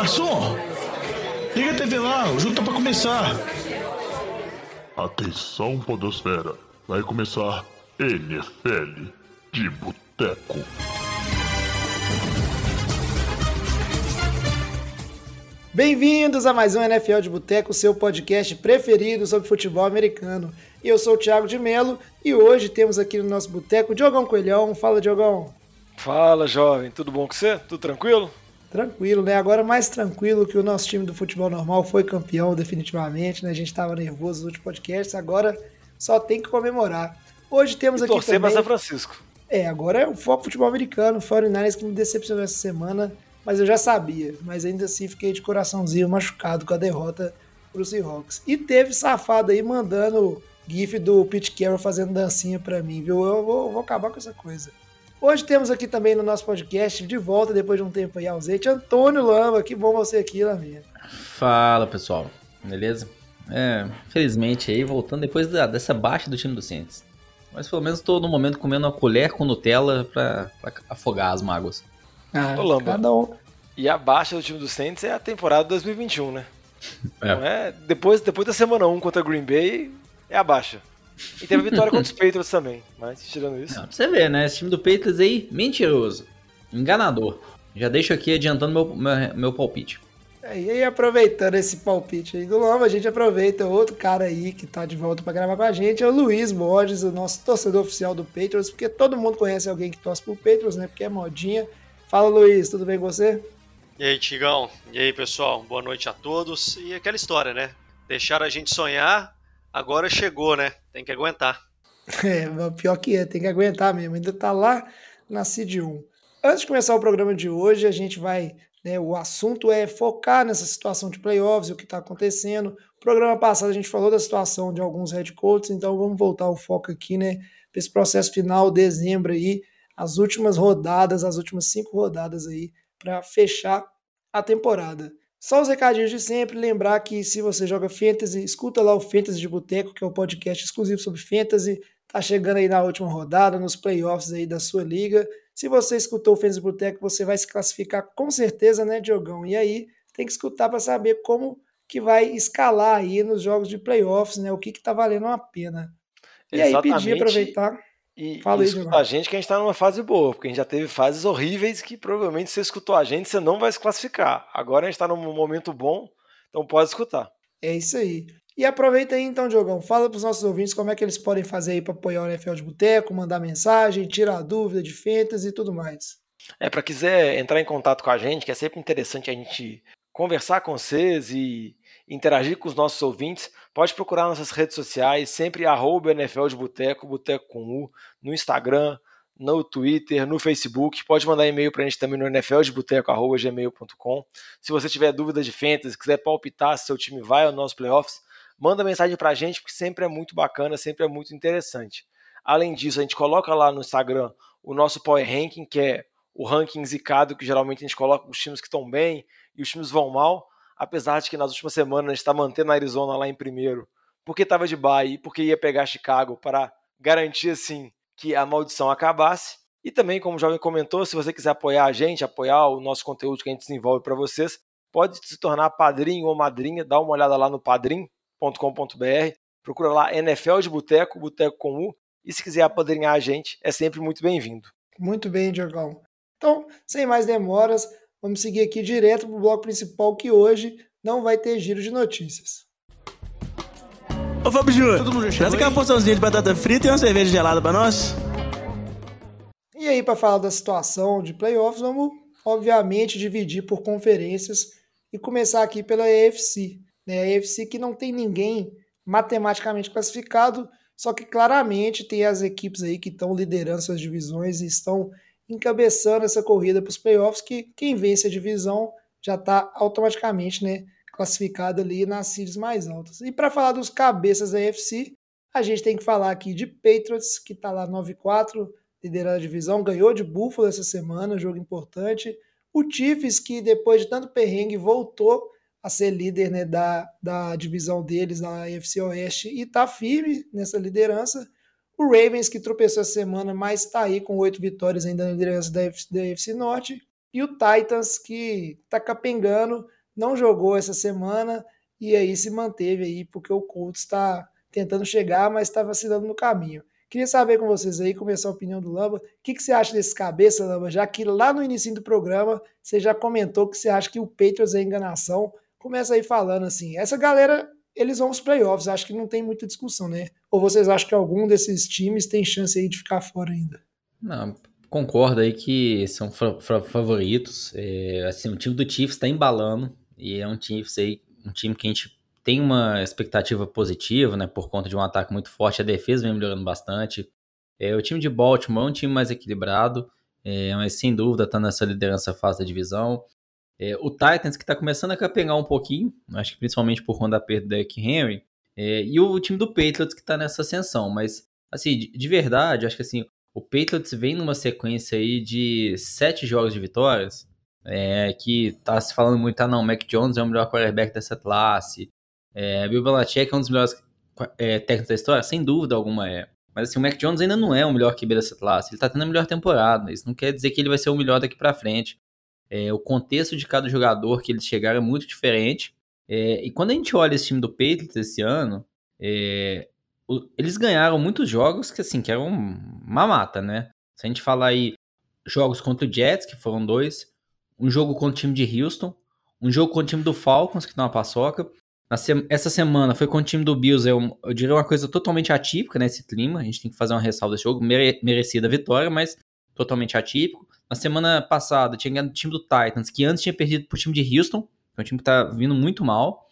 garçom! Liga a TV lá, o jogo tá pra começar. Atenção, Podosfera. Vai começar NFL de Boteco. Bem-vindos a mais um NFL de Boteco, seu podcast preferido sobre futebol americano. Eu sou o Thiago de Melo e hoje temos aqui no nosso boteco Diogão Coelhão. Fala, Diogão. Fala, jovem. Tudo bom com você? Tudo tranquilo? Tranquilo, né? Agora mais tranquilo que o nosso time do futebol normal foi campeão definitivamente, né? A gente estava nervoso nos últimos podcasts, agora só tem que comemorar. Hoje temos e aqui torcer também... para São Francisco. É, agora é o foco futebol americano, o 49ers que me decepcionou essa semana, mas eu já sabia, mas ainda assim fiquei de coraçãozinho machucado com a derrota pro Seahawks. E teve safado aí mandando gif do Pete Carroll fazendo dancinha para mim, viu? Eu vou, vou acabar com essa coisa. Hoje temos aqui também no nosso podcast, de volta depois de um tempo aí ausente, Antônio Lamba. Que bom você aqui, Laminha. Fala, pessoal. Beleza? É, felizmente aí, voltando depois da, dessa baixa do time do Saints. Mas pelo menos estou no momento comendo uma colher com Nutella para afogar as mágoas. Ah, Ô, Lamba. Cada um. E a baixa do time do Saints é a temporada 2021, né? É. Não é? Depois, depois da semana 1 contra Green Bay, é a baixa. E teve vitória contra os Patriots também. Mas tirando isso. Não, pra você ver, né? Esse time do Patriots aí, mentiroso. Enganador. Já deixo aqui adiantando meu, meu, meu palpite. É, e aí, aproveitando esse palpite aí do Lama, a gente aproveita outro cara aí que tá de volta para gravar com a gente, é o Luiz Borges, o nosso torcedor oficial do Patriots, porque todo mundo conhece alguém que torce pro Patriots, né? Porque é modinha. Fala, Luiz, tudo bem com você? E aí, Tigão? E aí, pessoal? Boa noite a todos. E aquela história, né? Deixar a gente sonhar, agora chegou, né? Tem que aguentar. É, pior que é, tem que aguentar mesmo. Ainda tá lá na Cid 1. Antes de começar o programa de hoje, a gente vai. Né, o assunto é focar nessa situação de playoffs o que está acontecendo. No programa passado a gente falou da situação de alguns head coaches, então vamos voltar o foco aqui, né? Para esse processo final, dezembro aí, as últimas rodadas, as últimas cinco rodadas aí, para fechar a temporada. Só os recadinhos de sempre, lembrar que se você joga Fantasy, escuta lá o Fantasy de Boteco, que é o um podcast exclusivo sobre Fantasy, tá chegando aí na última rodada, nos playoffs aí da sua liga. Se você escutou o Fantasy Boteco, você vai se classificar com certeza, né, Diogão? E aí tem que escutar para saber como que vai escalar aí nos jogos de playoffs, né? O que que tá valendo a pena. E Exatamente. aí pedir aproveitar e, e escuta a gente que a gente está numa fase boa, porque a gente já teve fases horríveis que provavelmente você escutou a gente, você não vai se classificar. Agora a gente está num momento bom, então pode escutar. É isso aí. E aproveita aí então, Diogão, fala para os nossos ouvintes como é que eles podem fazer aí para apoiar o NFL de Boteco, mandar mensagem, tirar dúvida de feitas e tudo mais. É, para quiser entrar em contato com a gente, que é sempre interessante a gente conversar com vocês e interagir com os nossos ouvintes, pode procurar nossas redes sociais, sempre arroba NFL de Boteco, Boteco com U, no Instagram, no Twitter, no Facebook. Pode mandar e-mail para a gente também no nfldeboteco.gmail.com. Se você tiver dúvidas de fantasy, quiser palpitar se seu time vai ao nosso playoffs, manda mensagem para a gente, porque sempre é muito bacana, sempre é muito interessante. Além disso, a gente coloca lá no Instagram o nosso Power Ranking, que é o ranking zicado, que geralmente a gente coloca os times que estão bem e os times vão mal apesar de que nas últimas semanas está mantendo a Arizona lá em primeiro, porque estava de bye e porque ia pegar Chicago para garantir assim que a maldição acabasse. E também, como o jovem comentou, se você quiser apoiar a gente, apoiar o nosso conteúdo que a gente desenvolve para vocês, pode se tornar padrinho ou madrinha, dá uma olhada lá no padrim.com.br, procura lá NFL de Boteco, Boteco com U, e se quiser apadrinhar a gente, é sempre muito bem-vindo. Muito bem, Diogão. Então, sem mais demoras, Vamos seguir aqui direto para o bloco principal que hoje não vai ter giro de notícias. Ô Fábio Júnior, traz aquela porçãozinha de batata frita e uma cerveja gelada para nós. E aí, para falar da situação de playoffs, vamos obviamente dividir por conferências e começar aqui pela AFC. Né? A AFC que não tem ninguém matematicamente classificado, só que claramente tem as equipes aí que estão liderando suas divisões e estão encabeçando essa corrida para os playoffs, que quem vence a divisão já está automaticamente né, classificado ali nas seeds mais altas. E para falar dos cabeças da UFC, a gente tem que falar aqui de Patriots, que está lá 9-4, liderando a divisão, ganhou de Buffalo essa semana, jogo importante. O Chiefs, que depois de tanto perrengue voltou a ser líder né, da, da divisão deles, da UFC Oeste, e está firme nessa liderança. O Ravens, que tropeçou essa semana, mas está aí com oito vitórias ainda na liderança da UFC Norte. e o Titans, que está capengando, não jogou essa semana e aí se manteve aí, porque o Colts está tentando chegar, mas está vacilando no caminho. Queria saber com vocês aí, começar a opinião do Lamba. O que, que você acha desse cabeça, Lamba? Já que lá no início do programa você já comentou que você acha que o Patriots é enganação. Começa aí falando assim. Essa galera, eles vão aos playoffs. Acho que não tem muita discussão, né? Ou vocês acham que algum desses times tem chance aí de ficar fora ainda? Não, concordo aí que são favoritos. É, assim, o time do Chiefs está embalando e é um Chiefs aí, um time que a gente tem uma expectativa positiva, né, por conta de um ataque muito forte, a defesa vem melhorando bastante. É, o time de Baltimore é um time mais equilibrado, é, mas sem dúvida está nessa liderança fácil da divisão. É, o Titans que está começando a capengar um pouquinho, acho que principalmente por conta da perda do Derrick Henry, é, e o time do Patriots que está nessa ascensão, mas assim, de, de, verdade, acho que assim, o Patriots vem numa sequência aí de sete jogos de vitórias, é, que tá se falando muito, ah não, Mac Jones é o melhor quarterback dessa classe, é, Bill Belichick é um dos melhores é, técnicos da história? Sem dúvida alguma é. Mas assim, o Mac Jones ainda não é o melhor QB dessa classe. Ele tá tendo a melhor temporada. Isso não quer dizer que ele vai ser o melhor daqui para frente. É, o contexto de cada jogador que eles chegaram é muito diferente. É, e quando a gente olha esse time do Patriots esse ano, é, o, eles ganharam muitos jogos que assim, que eram uma mata, né? Se a gente falar aí jogos contra o Jets, que foram dois, um jogo contra o time de Houston, um jogo contra o time do Falcons, que tá uma paçoca, essa semana foi com o time do Bills, eu, eu diria uma coisa totalmente atípica nesse clima. A gente tem que fazer uma ressalva desse jogo, mere, merecida vitória, mas totalmente atípico. Na semana passada tinha ganhado o time do Titans, que antes tinha perdido pro time de Houston, que é um time que tá vindo muito mal.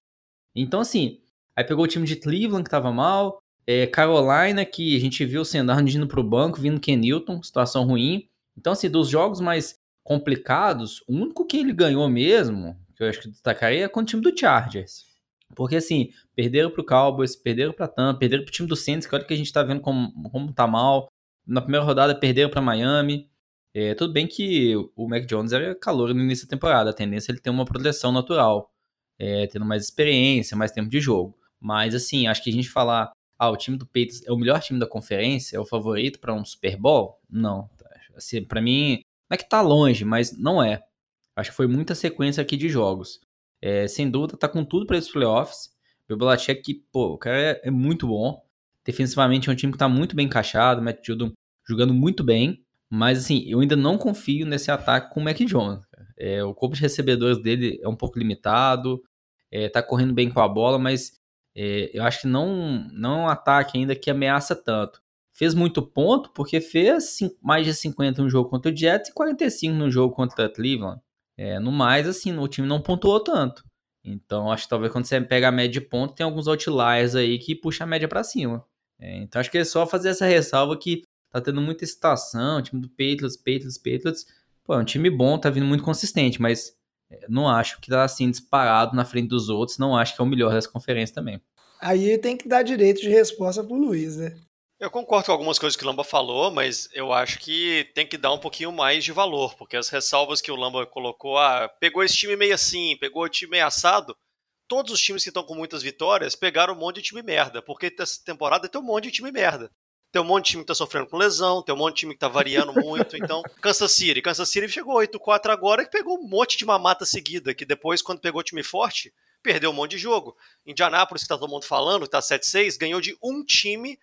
Então, assim, aí pegou o time de Cleveland, que tava mal. É, Carolina, que a gente viu o Sendarno indo pro banco, vindo Ken Newton, situação ruim. Então, assim, dos jogos mais complicados, o único que ele ganhou mesmo, que eu acho que destacaria, é com o time do Chargers. Porque assim, perderam pro Cowboys, perderam pra Tampa, perderam pro time do Saints, que olha que a gente tá vendo como, como tá mal. Na primeira rodada perderam para Miami. É, tudo bem que o Mac Jones era calor no início da temporada, a tendência é ele ter uma proteção natural, é, tendo mais experiência, mais tempo de jogo. Mas assim, acho que a gente falar, ah, o time do Patriots é o melhor time da conferência, é o favorito para um Super Bowl? Não. Assim, para mim, não é que tá longe, mas não é. Acho que foi muita sequência aqui de jogos. É, sem dúvida, tá com tudo para esses playoffs. O Belichick, pô, o cara é, é, muito bom. Defensivamente é um time que tá muito bem encaixado, o Matt Judon jogando muito bem. Mas, assim, eu ainda não confio nesse ataque com o Mac Jones. É, o corpo de recebedores dele é um pouco limitado, é, tá correndo bem com a bola, mas é, eu acho que não, não é um ataque ainda que ameaça tanto. Fez muito ponto porque fez mais de 50 no jogo contra o Jets e 45 no jogo contra o Cleveland. É, no mais, assim, o time não pontuou tanto. Então, acho que talvez quando você pega a média de ponto, tem alguns outliers aí que puxa a média para cima. É, então, acho que é só fazer essa ressalva que tá tendo muita excitação, o time do Patriots, Patriots, Patriots. Pô, é um time bom, tá vindo muito consistente, mas é, não acho que tá assim disparado na frente dos outros, não acho que é o melhor dessa conferência também. Aí tem que dar direito de resposta pro Luiz, né? Eu concordo com algumas coisas que o Lamba falou, mas eu acho que tem que dar um pouquinho mais de valor, porque as ressalvas que o Lamba colocou, ah, pegou esse time meio assim, pegou o time meio assado, todos os times que estão com muitas vitórias pegaram um monte de time merda, porque essa temporada tem um monte de time merda. Tem um monte de time que tá sofrendo com lesão, tem um monte de time que tá variando muito, então, Kansas City, Kansas City chegou 8-4 agora e pegou um monte de mamata seguida, que depois, quando pegou time forte, perdeu um monte de jogo. Indianápolis, que tá todo mundo falando, que tá 7-6, ganhou de um time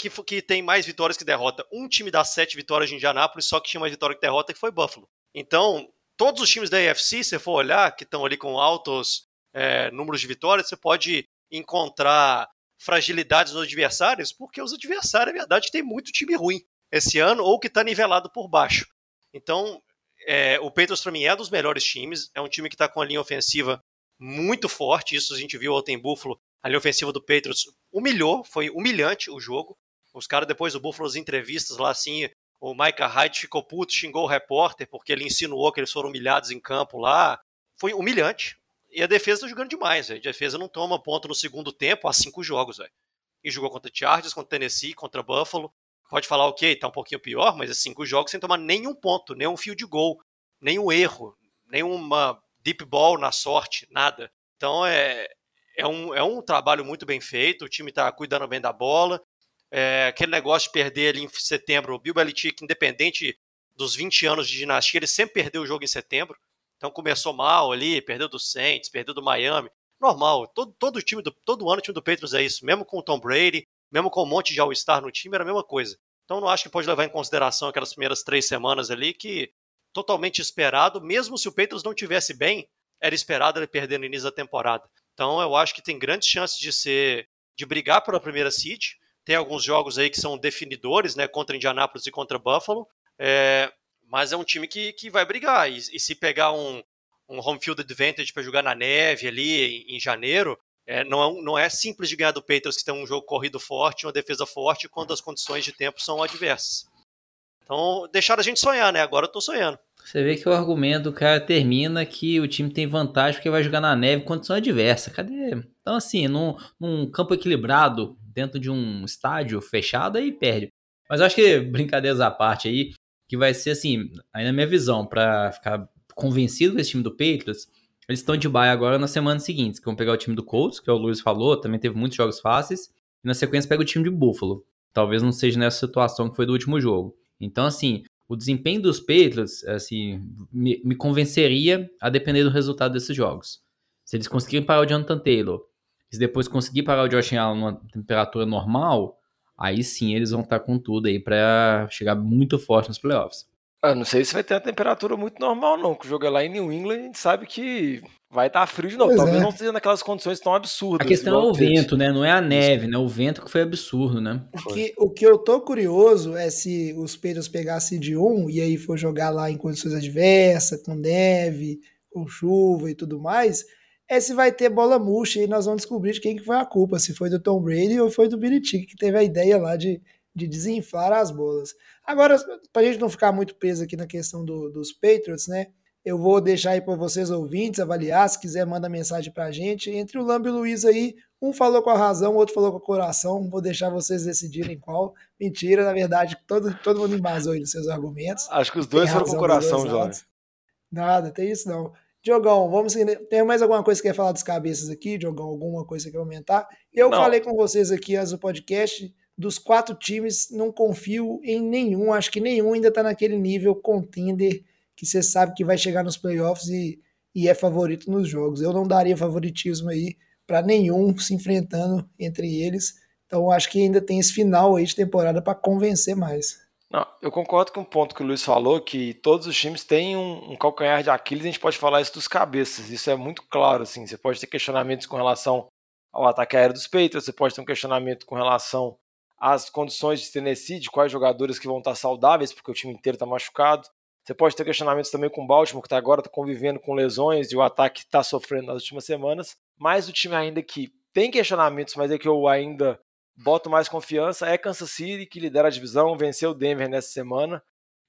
que, que tem mais vitórias que derrota. Um time dá sete vitórias de Indianápolis, só que tinha mais vitória que derrota, que foi Buffalo. Então, todos os times da AFC, se você for olhar, que estão ali com altos é, números de vitórias, você pode encontrar fragilidades nos adversários, porque os adversários, na verdade, tem muito time ruim esse ano, ou que está nivelado por baixo. Então, é, o Patriots, para mim, é dos melhores times. É um time que está com a linha ofensiva muito forte. Isso a gente viu ontem em Buffalo. A linha ofensiva do Patriots humilhou, foi humilhante o jogo. Os caras, depois do Buffalo, as entrevistas lá, assim, o Micah Hyde ficou puto, xingou o repórter, porque ele insinuou que eles foram humilhados em campo lá. Foi humilhante. E a defesa tá jogando demais, véio. A defesa não toma ponto no segundo tempo há cinco jogos, velho. E jogou contra Chargers, contra Tennessee, contra Buffalo. Pode falar, ok, tá um pouquinho pior, mas é cinco jogos sem tomar nenhum ponto, nenhum fio de gol, nenhum erro, nenhuma deep ball na sorte, nada. Então é, é, um, é um trabalho muito bem feito, o time tá cuidando bem da bola, é, aquele negócio de perder ali em setembro, o Bill Belichick, independente dos 20 anos de dinastia, ele sempre perdeu o jogo em setembro. Então começou mal ali, perdeu do Saints, perdeu do Miami. Normal, todo, todo time do, todo ano o time do Patriots é isso, mesmo com o Tom Brady, mesmo com um monte de All-Star no time, era a mesma coisa. Então não acho que pode levar em consideração aquelas primeiras três semanas ali que totalmente esperado, mesmo se o Patriots não tivesse bem, era esperado ele perder no início da temporada. Então eu acho que tem grandes chances de ser de brigar pela primeira seed. Tem alguns jogos aí que são definidores, né, contra Indianapolis e contra Buffalo. É, mas é um time que, que vai brigar. E, e se pegar um, um home field advantage para jogar na neve ali em, em janeiro, é, não, é, não é simples de ganhar do Patriots que tem um jogo corrido forte, uma defesa forte, quando as condições de tempo são adversas. Então, deixaram a gente sonhar, né? Agora eu tô sonhando. Você vê que o argumento do cara termina que o time tem vantagem porque vai jogar na neve condição adversa. Cadê? Então, assim, num, num campo equilibrado, dentro de um estádio fechado, aí perde. Mas eu acho que, brincadeiras à parte aí, que vai ser assim, aí na minha visão, para ficar convencido com esse time do Patriots, eles estão de baia agora nas semanas seguintes, que vão pegar o time do Colts, que é o Luiz falou, também teve muitos jogos fáceis, e na sequência pega o time de Buffalo. Talvez não seja nessa situação que foi do último jogo. Então, assim, o desempenho dos Patriots, assim, me, me convenceria a depender do resultado desses jogos. Se eles conseguirem parar o Jonathan Taylor, se depois conseguir parar o Josh Allen numa temperatura normal, aí sim eles vão estar com tudo aí para chegar muito forte nos playoffs. Eu não sei se vai ter uma temperatura muito normal, não. Que o jogo é lá em New England, a gente sabe que vai estar frio de novo. Pois Talvez é. não seja naquelas condições tão absurdas. A questão é o vento, né? Não é a neve, né? O vento que foi absurdo, né? O que, o que eu tô curioso é se os Pedros pegassem de um e aí for jogar lá em condições adversas, com neve, com chuva e tudo mais, é se vai ter bola murcha e nós vamos descobrir de quem que foi a culpa, se foi do Tom Brady ou foi do Billy que teve a ideia lá de de desinflar as bolas. Agora, para a gente não ficar muito preso aqui na questão do, dos Patriots, né? Eu vou deixar aí para vocês ouvintes avaliar, se quiser manda mensagem para a gente. Entre o Lambo e o Luiz aí, um falou com a razão, o outro falou com o coração. Vou deixar vocês decidirem qual. Mentira, na verdade, todo, todo mundo embasou aí nos seus argumentos. Acho que os dois foram com o coração, Jorge. Nada, tem isso não. Diogão, vamos tem mais alguma coisa que quer falar dos cabeças aqui, Diogão? Alguma coisa que quer aumentar? Eu não. falei com vocês aqui antes do podcast dos quatro times, não confio em nenhum. Acho que nenhum ainda está naquele nível contender que você sabe que vai chegar nos playoffs e, e é favorito nos jogos. Eu não daria favoritismo aí para nenhum se enfrentando entre eles. Então acho que ainda tem esse final aí de temporada para convencer mais. Não, eu concordo com o ponto que o Luiz falou, que todos os times têm um, um, calcanhar de Aquiles, a gente pode falar isso dos cabeças, isso é muito claro, assim, você pode ter questionamentos com relação ao ataque aéreo dos Patriots, você pode ter um questionamento com relação as condições de Tennessee, de quais jogadores que vão estar saudáveis, porque o time inteiro está machucado. Você pode ter questionamentos também com o Baltimore, que tá agora está convivendo com lesões e o ataque está sofrendo nas últimas semanas. Mas o time ainda que tem questionamentos, mas é que eu ainda boto mais confiança, é Kansas City, que lidera a divisão, venceu o Denver nessa semana.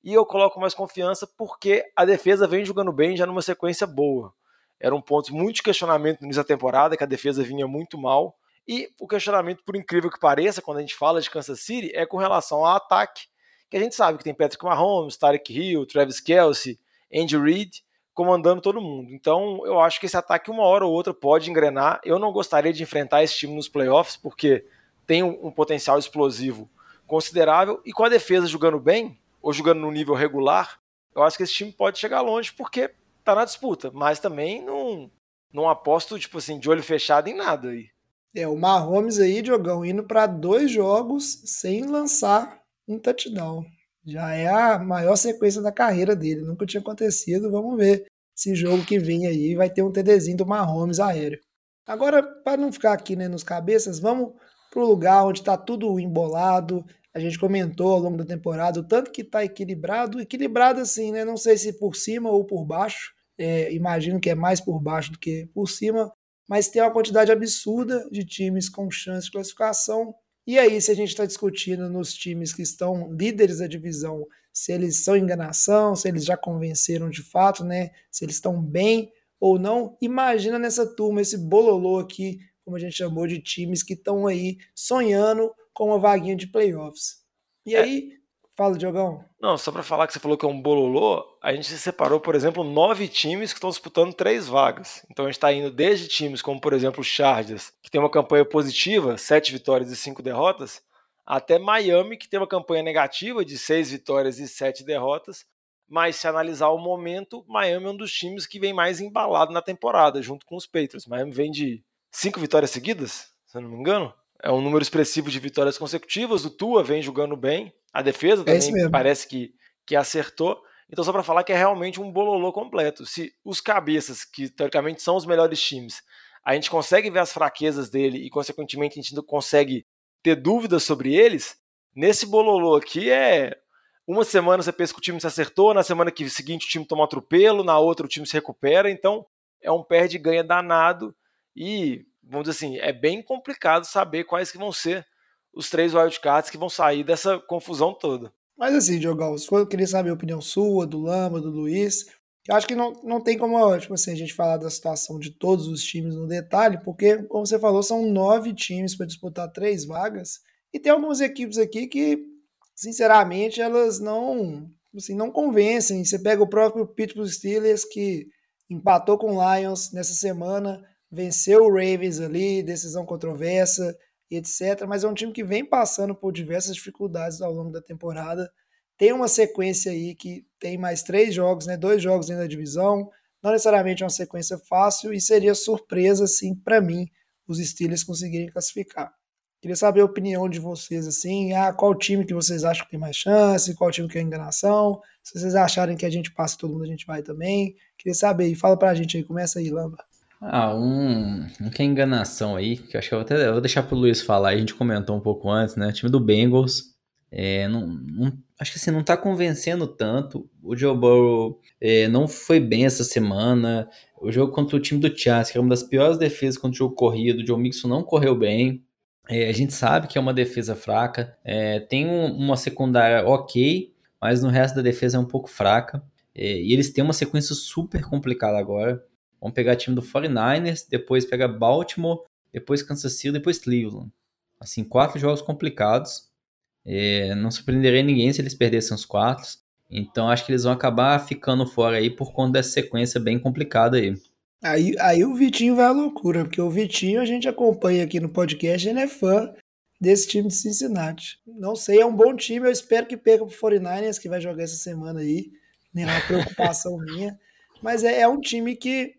E eu coloco mais confiança porque a defesa vem jogando bem já numa sequência boa. Era um ponto muito de questionamento da temporada, que a defesa vinha muito mal. E o questionamento, por incrível que pareça, quando a gente fala de Kansas City, é com relação ao ataque, que a gente sabe que tem Patrick Mahomes, Tarek Hill, Travis Kelsey, Andy Reid, comandando todo mundo. Então, eu acho que esse ataque, uma hora ou outra, pode engrenar. Eu não gostaria de enfrentar esse time nos playoffs, porque tem um, um potencial explosivo considerável. E com a defesa jogando bem, ou jogando no nível regular, eu acho que esse time pode chegar longe, porque tá na disputa. Mas também não, não aposto, tipo assim, de olho fechado em nada aí. É, o Mahomes aí, Diogão, indo para dois jogos sem lançar um touchdown. Já é a maior sequência da carreira dele. Nunca tinha acontecido. Vamos ver esse jogo que vem aí. Vai ter um TDzinho do Mahomes aéreo. Agora, para não ficar aqui né, nos cabeças, vamos para o lugar onde está tudo embolado. A gente comentou ao longo da temporada o tanto que está equilibrado. Equilibrado assim, né? Não sei se por cima ou por baixo. É, imagino que é mais por baixo do que por cima mas tem uma quantidade absurda de times com chance de classificação. E aí, se a gente está discutindo nos times que estão líderes da divisão, se eles são enganação, se eles já convenceram de fato, né? Se eles estão bem ou não, imagina nessa turma esse bololô aqui, como a gente chamou de times que estão aí sonhando com uma vaguinha de playoffs. E é. aí, Fala, Diogão. Não, só para falar que você falou que é um bololô, a gente separou, por exemplo, nove times que estão disputando três vagas. Então a gente está indo desde times como, por exemplo, o Chargers, que tem uma campanha positiva, sete vitórias e cinco derrotas, até Miami, que tem uma campanha negativa de seis vitórias e sete derrotas, mas se analisar o momento, Miami é um dos times que vem mais embalado na temporada, junto com os Patriots. Miami vem de cinco vitórias seguidas, se eu não me engano. É um número expressivo de vitórias consecutivas. O Tua vem jogando bem. A defesa é também parece que, que acertou. Então, só para falar que é realmente um bololô completo. Se os cabeças, que teoricamente são os melhores times, a gente consegue ver as fraquezas dele e, consequentemente, a gente não consegue ter dúvidas sobre eles, nesse bololô aqui é uma semana você pensa que o time se acertou, na semana que seguinte o time toma atropelo, na outra o time se recupera, então é um perde-ganha danado e, vamos dizer assim, é bem complicado saber quais que vão ser os três wildcards que vão sair dessa confusão toda. Mas assim, Diogão, eu queria saber a opinião sua, do Lama, do Luiz. Eu acho que não, não tem como tipo assim, a gente falar da situação de todos os times no detalhe, porque, como você falou, são nove times para disputar três vagas. E tem algumas equipes aqui que sinceramente, elas não, assim, não convencem. Você pega o próprio Pittsburgh Steelers, que empatou com o Lions nessa semana, venceu o Ravens ali, decisão controversa, etc. Mas é um time que vem passando por diversas dificuldades ao longo da temporada. Tem uma sequência aí que tem mais três jogos, né? Dois jogos dentro da divisão. Não necessariamente é uma sequência fácil e seria surpresa, assim, para mim, os Steelers conseguirem classificar. Queria saber a opinião de vocês, assim, ah, qual time que vocês acham que tem mais chance, qual time que é enganação, se vocês acharem que a gente passa todo mundo, a gente vai também. Queria saber, e fala pra gente aí, começa aí, Lamba. Ah, um, um que é enganação aí, que eu acho que eu vou, até, eu vou deixar pro Luiz falar, a gente comentou um pouco antes, né, o time do Bengals, é, não, não, acho que assim, não tá convencendo tanto, o Joe Burrow é, não foi bem essa semana, o jogo contra o time do Chas, que é uma das piores defesas contra o jogo corrido, o Joe Mixon não correu bem, é, a gente sabe que é uma defesa fraca, é, tem um, uma secundária ok, mas no resto da defesa é um pouco fraca. É, e eles têm uma sequência super complicada agora. Vão pegar time do 49ers, depois pega Baltimore, depois Kansas City, depois Cleveland. Assim, quatro jogos complicados. É, não surpreenderia ninguém se eles perdessem os quatro. Então acho que eles vão acabar ficando fora aí por conta dessa sequência bem complicada aí. Aí, aí o Vitinho vai à loucura, porque o Vitinho a gente acompanha aqui no podcast, ele é fã desse time de Cincinnati. Não sei, é um bom time, eu espero que perca pro 49ers, que vai jogar essa semana aí. Né, é preocupação minha. Mas é, é, um time que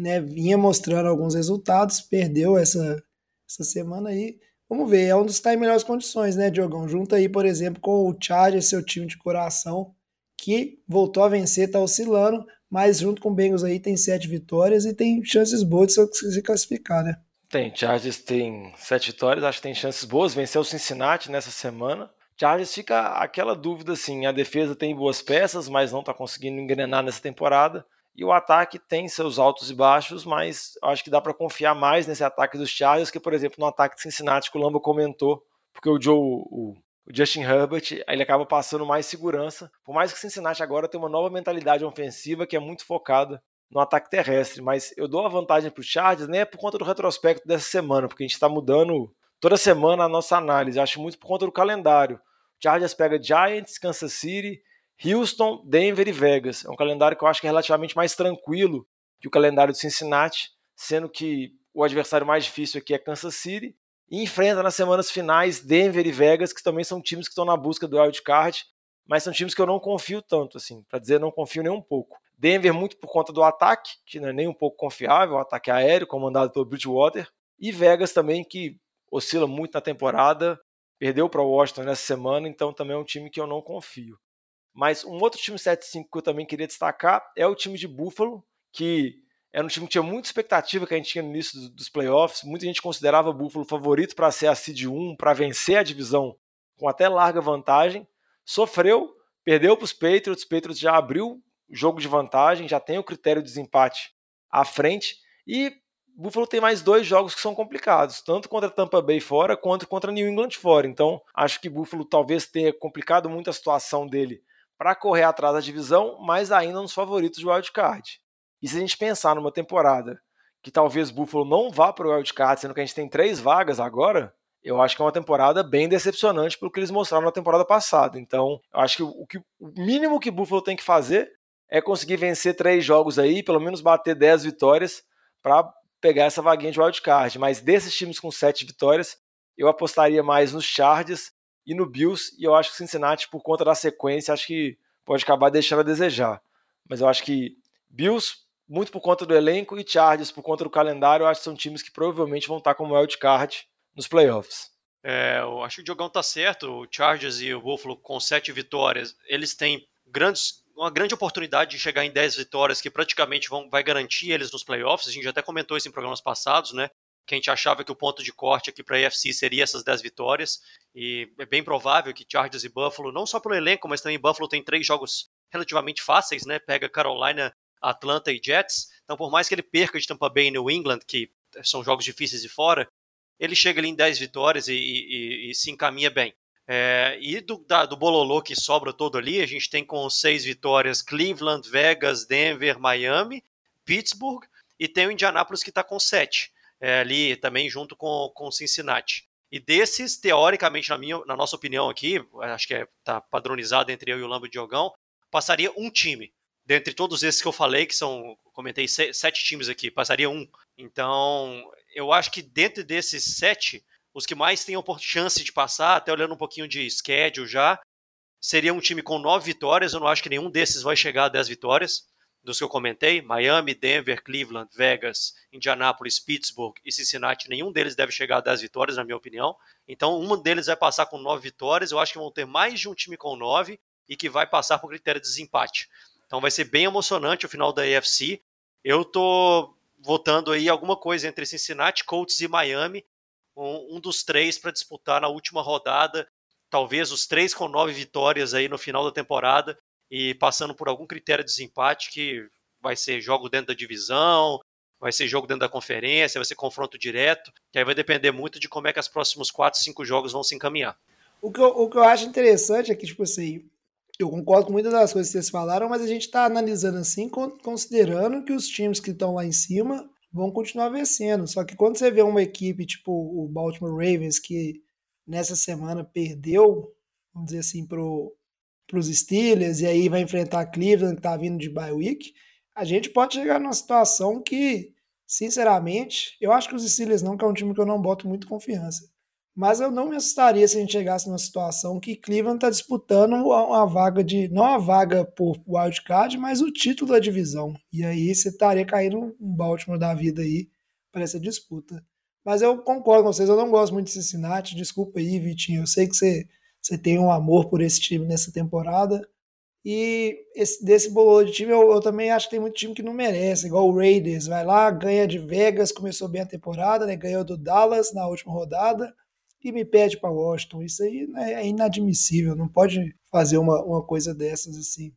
né, vinha mostrando alguns resultados, perdeu essa, essa semana aí. Vamos ver, é um dos que está em melhores condições, né, Diogão? Junta aí, por exemplo, com o Chargers, seu time de coração, que voltou a vencer, está oscilando, mas junto com o Bengals aí tem sete vitórias e tem chances boas de se classificar, né? Tem, Chargers tem sete vitórias, acho que tem chances boas, venceu o Cincinnati nessa semana. Chargers fica aquela dúvida assim, a defesa tem boas peças, mas não está conseguindo engrenar nessa temporada. E o ataque tem seus altos e baixos, mas acho que dá para confiar mais nesse ataque dos Chargers que, por exemplo, no ataque de Cincinnati que o Lamba comentou, porque o Joe, o o Justin Herbert ele acaba passando mais segurança. Por mais que Cincinnati agora tenha uma nova mentalidade ofensiva que é muito focada no ataque terrestre, mas eu dou a vantagem para os Chargers nem é por conta do retrospecto dessa semana, porque a gente está mudando toda semana a nossa análise. Acho muito por conta do calendário. O Chargers pega Giants, Kansas City, Houston, Denver e Vegas. É um calendário que eu acho que é relativamente mais tranquilo que o calendário de Cincinnati, sendo que o adversário mais difícil aqui é Kansas City e enfrenta nas semanas finais Denver e Vegas, que também são times que estão na busca do wild card, mas são times que eu não confio tanto, assim, para dizer não confio nem um pouco. Denver muito por conta do ataque, que não é nem um pouco confiável, o ataque aéreo comandado pelo Bridgewater, e Vegas também que oscila muito na temporada, perdeu para o Washington nessa semana, então também é um time que eu não confio. Mas um outro time 7-5 que eu também queria destacar é o time de Buffalo, que era um time que tinha muita expectativa que a gente tinha no início dos playoffs. Muita gente considerava Buffalo favorito para ser a seed 1, para vencer a divisão com até larga vantagem. Sofreu, perdeu para os Patriots. Patriots já abriu jogo de vantagem, já tem o critério de desempate à frente. E Buffalo tem mais dois jogos que são complicados, tanto contra Tampa Bay fora quanto contra New England fora. Então, acho que Buffalo talvez tenha complicado muito a situação dele para correr atrás da divisão, mas ainda nos favoritos de wildcard. E se a gente pensar numa temporada que talvez Buffalo não vá para o wildcard, sendo que a gente tem três vagas agora, eu acho que é uma temporada bem decepcionante pelo que eles mostraram na temporada passada. Então, eu acho que o, que, o mínimo que Buffalo tem que fazer é conseguir vencer três jogos aí, pelo menos bater dez vitórias para pegar essa vaguinha de wildcard. Mas desses times com sete vitórias, eu apostaria mais nos Chargers e no Bills. E eu acho que Cincinnati, por conta da sequência, acho que pode acabar deixando a desejar. Mas eu acho que Bills, muito por conta do elenco, e Chargers, por conta do calendário, eu acho que são times que provavelmente vão estar como wildcard nos playoffs. É, eu acho que o Diogão tá certo. O Chargers e o Buffalo com sete vitórias, eles têm grandes, uma grande oportunidade de chegar em 10 vitórias que praticamente vão, vai garantir eles nos playoffs. A gente até comentou isso em programas passados, né? Que a gente achava que o ponto de corte aqui para a AFC seria essas 10 vitórias. E é bem provável que Chargers e Buffalo, não só pelo elenco, mas também Buffalo tem três jogos relativamente fáceis, né? Pega Carolina, Atlanta e Jets. Então, por mais que ele perca de Tampa Bay e New England, que são jogos difíceis de fora, ele chega ali em 10 vitórias e, e, e se encaminha bem. É, e do, da, do bololô que sobra todo ali, a gente tem com seis vitórias Cleveland, Vegas, Denver, Miami, Pittsburgh e tem o Indianapolis que está com sete, é, ali também junto com, com Cincinnati. E desses, teoricamente, na, minha, na nossa opinião aqui, acho que está é, tá padronizado entre eu e o Lambo Diogão, passaria um time. Dentre todos esses que eu falei, que são, comentei, sete times aqui, passaria um. Então, eu acho que dentro desses sete, os que mais têm chance de passar, até olhando um pouquinho de schedule já, seria um time com nove vitórias. Eu não acho que nenhum desses vai chegar a dez vitórias, dos que eu comentei. Miami, Denver, Cleveland, Vegas, Indianapolis, Pittsburgh e Cincinnati, nenhum deles deve chegar a dez vitórias, na minha opinião. Então, um deles vai passar com nove vitórias. Eu acho que vão ter mais de um time com nove e que vai passar por critério de desempate. Então, vai ser bem emocionante o final da AFC. Eu tô votando aí alguma coisa entre Cincinnati, Colts e Miami, um, um dos três para disputar na última rodada, talvez os três com nove vitórias aí no final da temporada e passando por algum critério de desempate que vai ser jogo dentro da divisão, vai ser jogo dentro da conferência, vai ser confronto direto, que aí vai depender muito de como é que os próximos quatro, cinco jogos vão se encaminhar. O que eu, o que eu acho interessante é que, tipo assim, eu concordo com muitas das coisas que vocês falaram, mas a gente está analisando assim, considerando que os times que estão lá em cima vão continuar vencendo. Só que quando você vê uma equipe tipo o Baltimore Ravens, que nessa semana perdeu, vamos dizer assim, para os Steelers, e aí vai enfrentar Cleveland, que está vindo de bye week, a gente pode chegar numa situação que, sinceramente, eu acho que os Steelers não, que é um time que eu não boto muito confiança. Mas eu não me assustaria se a gente chegasse numa situação que Cleveland está disputando uma vaga de. Não a vaga por wildcard, mas o título da divisão. E aí você estaria caindo um Baltimore da vida aí para essa disputa. Mas eu concordo com vocês, eu não gosto muito de Cincinnati. Desculpa aí, Vitinho. Eu sei que você, você tem um amor por esse time nessa temporada. E esse, desse bolão de time, eu, eu, também acho que tem muito time que não merece, igual o Raiders. Vai lá, ganha de Vegas, começou bem a temporada, né? ganhou do Dallas na última rodada e me pede para Washington. Isso aí né, é inadmissível, não pode fazer uma, uma coisa dessas assim.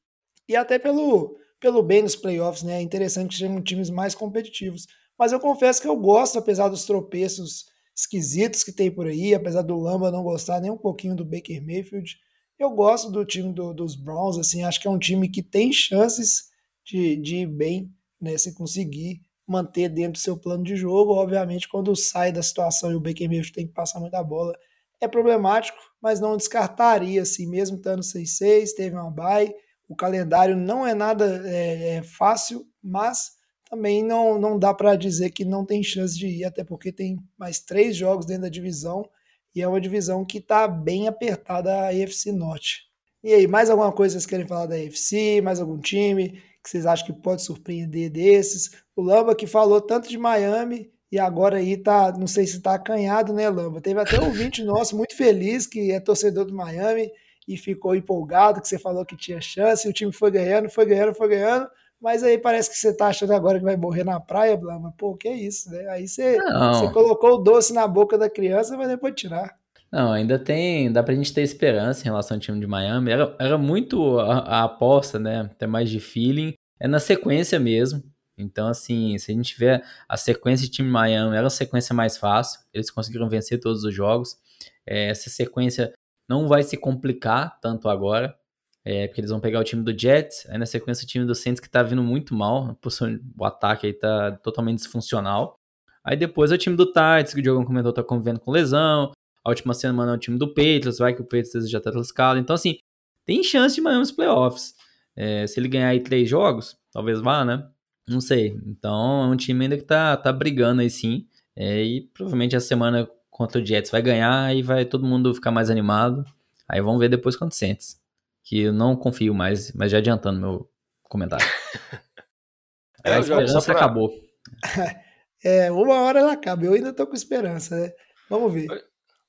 E até pelo, pelo bem nos playoffs, né? É interessante que sejam times mais competitivos. Mas eu confesso que eu gosto, apesar dos tropeços esquisitos que tem por aí, apesar do Lamba não gostar nem um pouquinho do Baker Mayfield. Eu gosto do time do, dos Browns, assim, acho que é um time que tem chances de, de ir bem, né, se conseguir manter dentro do seu plano de jogo. Obviamente, quando sai da situação e o Baker Mayfield tem que passar muita bola, é problemático, mas não descartaria, assim, mesmo estando 6-6, teve uma bye, o calendário não é nada é, é fácil, mas também não, não dá para dizer que não tem chance de ir, até porque tem mais três jogos dentro da divisão, e é uma divisão que está bem apertada a AFC Norte. E aí, mais alguma coisa que vocês querem falar da AFC? Mais algum time? que vocês acham que pode surpreender desses? O Lamba que falou tanto de Miami e agora aí tá, não sei se tá acanhado, né, Lamba? Teve até um ouvinte nosso muito feliz que é torcedor do Miami e ficou empolgado que você falou que tinha chance, e o time foi ganhando, foi ganhando, foi ganhando, mas aí parece que você tá achando agora que vai morrer na praia, Lamba. Pô, que é isso, né? Aí você, você colocou o doce na boca da criança, mas depois tirar. Não, ainda tem. Dá pra gente ter esperança em relação ao time de Miami. Era, era muito a, a aposta, né? Até mais de feeling. É na sequência mesmo. Então, assim, se a gente tiver a sequência de time de Miami, era a sequência mais fácil. Eles conseguiram vencer todos os jogos. É, essa sequência não vai se complicar tanto agora. É, porque eles vão pegar o time do Jets, aí na sequência o time do Saints que tá vindo muito mal, o ataque aí tá totalmente disfuncional. Aí depois é o time do Titans, que o Diogo comentou, tá convivendo com lesão. A última semana é o time do Patriots, vai que o Patriots já tá lascado. Então, assim, tem chance de Miami nos playoffs. É, se ele ganhar aí três jogos, talvez vá, né? Não sei. Então, é um time ainda que tá, tá brigando aí sim. É, e provavelmente a semana contra o Jets vai ganhar e vai todo mundo ficar mais animado. Aí vamos ver depois quanto sentes. Que eu não confio mais, mas já adiantando meu comentário. É, a esperança pra- acabou. É, uma hora ela acaba. Eu ainda tô com esperança, né? Vamos ver.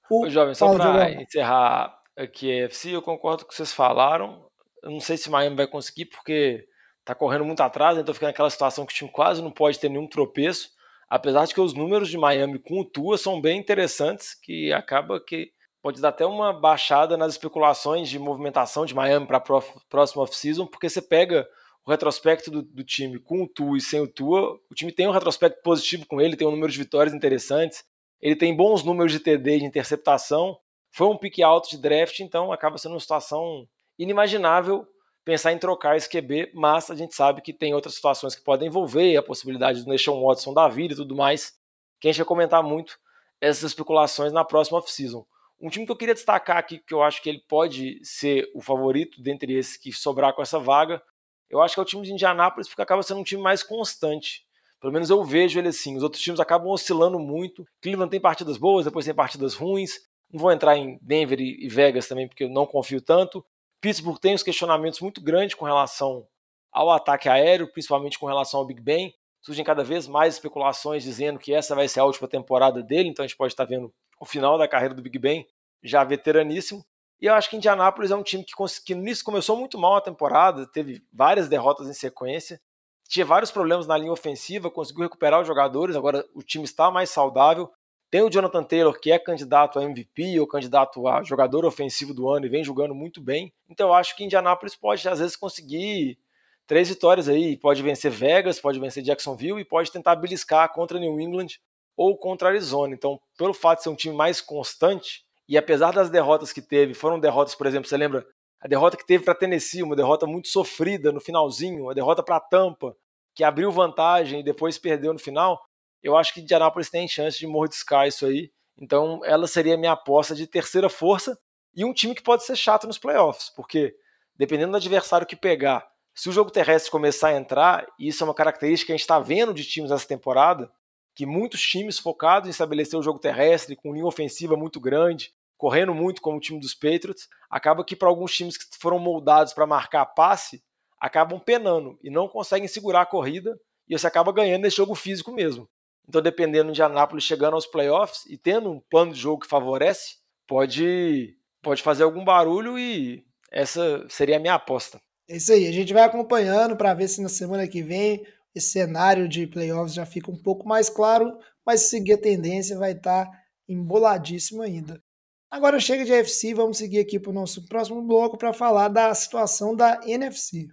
O- Ô, jovem, só para encerrar aqui a FC, eu concordo com o que vocês falaram. Eu não sei se Miami vai conseguir, porque tá correndo muito atrás, então fica naquela situação que o time quase não pode ter nenhum tropeço. Apesar de que os números de Miami com o Tua são bem interessantes, que acaba que pode dar até uma baixada nas especulações de movimentação de Miami para a próxima off-season, porque você pega o retrospecto do, do time com o Tua e sem o Tua, o time tem um retrospecto positivo com ele, tem um número de vitórias interessantes, ele tem bons números de TD de interceptação, foi um pique alto de draft, então acaba sendo uma situação inimaginável pensar em trocar esse QB, mas a gente sabe que tem outras situações que podem envolver a possibilidade do Nation Watson da vida e tudo mais, que a gente vai comentar muito essas especulações na próxima off-season. Um time que eu queria destacar aqui, que eu acho que ele pode ser o favorito dentre esses que sobrar com essa vaga, eu acho que é o time de Indianápolis, porque acaba sendo um time mais constante. Pelo menos eu vejo ele assim. Os outros times acabam oscilando muito. Cleveland tem partidas boas, depois tem partidas ruins. Não vou entrar em Denver e Vegas também, porque eu não confio tanto. Pittsburgh tem uns questionamentos muito grandes com relação ao ataque aéreo, principalmente com relação ao Big Ben. Surgem cada vez mais especulações dizendo que essa vai ser a última temporada dele, então a gente pode estar vendo o final da carreira do Big Ben, já veteraníssimo. E eu acho que Indianapolis é um time que, que nisso começou muito mal a temporada, teve várias derrotas em sequência, tinha vários problemas na linha ofensiva, conseguiu recuperar os jogadores, agora o time está mais saudável. Tem o Jonathan Taylor, que é candidato a MVP ou candidato a jogador ofensivo do ano e vem jogando muito bem. Então eu acho que Indianapolis pode, às vezes, conseguir três vitórias aí. Pode vencer Vegas, pode vencer Jacksonville e pode tentar beliscar contra New England ou contra Arizona. Então, pelo fato de ser um time mais constante, e apesar das derrotas que teve, foram derrotas, por exemplo, você lembra a derrota que teve para Tennessee, uma derrota muito sofrida no finalzinho, a derrota para Tampa, que abriu vantagem e depois perdeu no final. Eu acho que Indianapolis tem chance de mordiscar isso aí. Então, ela seria a minha aposta de terceira força e um time que pode ser chato nos playoffs, porque dependendo do adversário que pegar, se o jogo terrestre começar a entrar, e isso é uma característica que a gente está vendo de times nessa temporada, que muitos times focados em estabelecer o jogo terrestre, com linha ofensiva muito grande, correndo muito como o time dos Patriots, acaba que para alguns times que foram moldados para marcar passe, acabam penando e não conseguem segurar a corrida e você acaba ganhando nesse jogo físico mesmo. Então, dependendo de Anápolis chegando aos playoffs e tendo um plano de jogo que favorece, pode, pode fazer algum barulho e essa seria a minha aposta. É isso aí, a gente vai acompanhando para ver se na semana que vem esse cenário de playoffs já fica um pouco mais claro, mas se seguir a tendência vai estar emboladíssimo ainda. Agora chega de AFC, vamos seguir aqui para o nosso próximo bloco para falar da situação da NFC.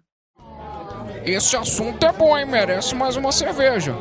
Esse assunto é bom, hein? Merece mais uma cerveja.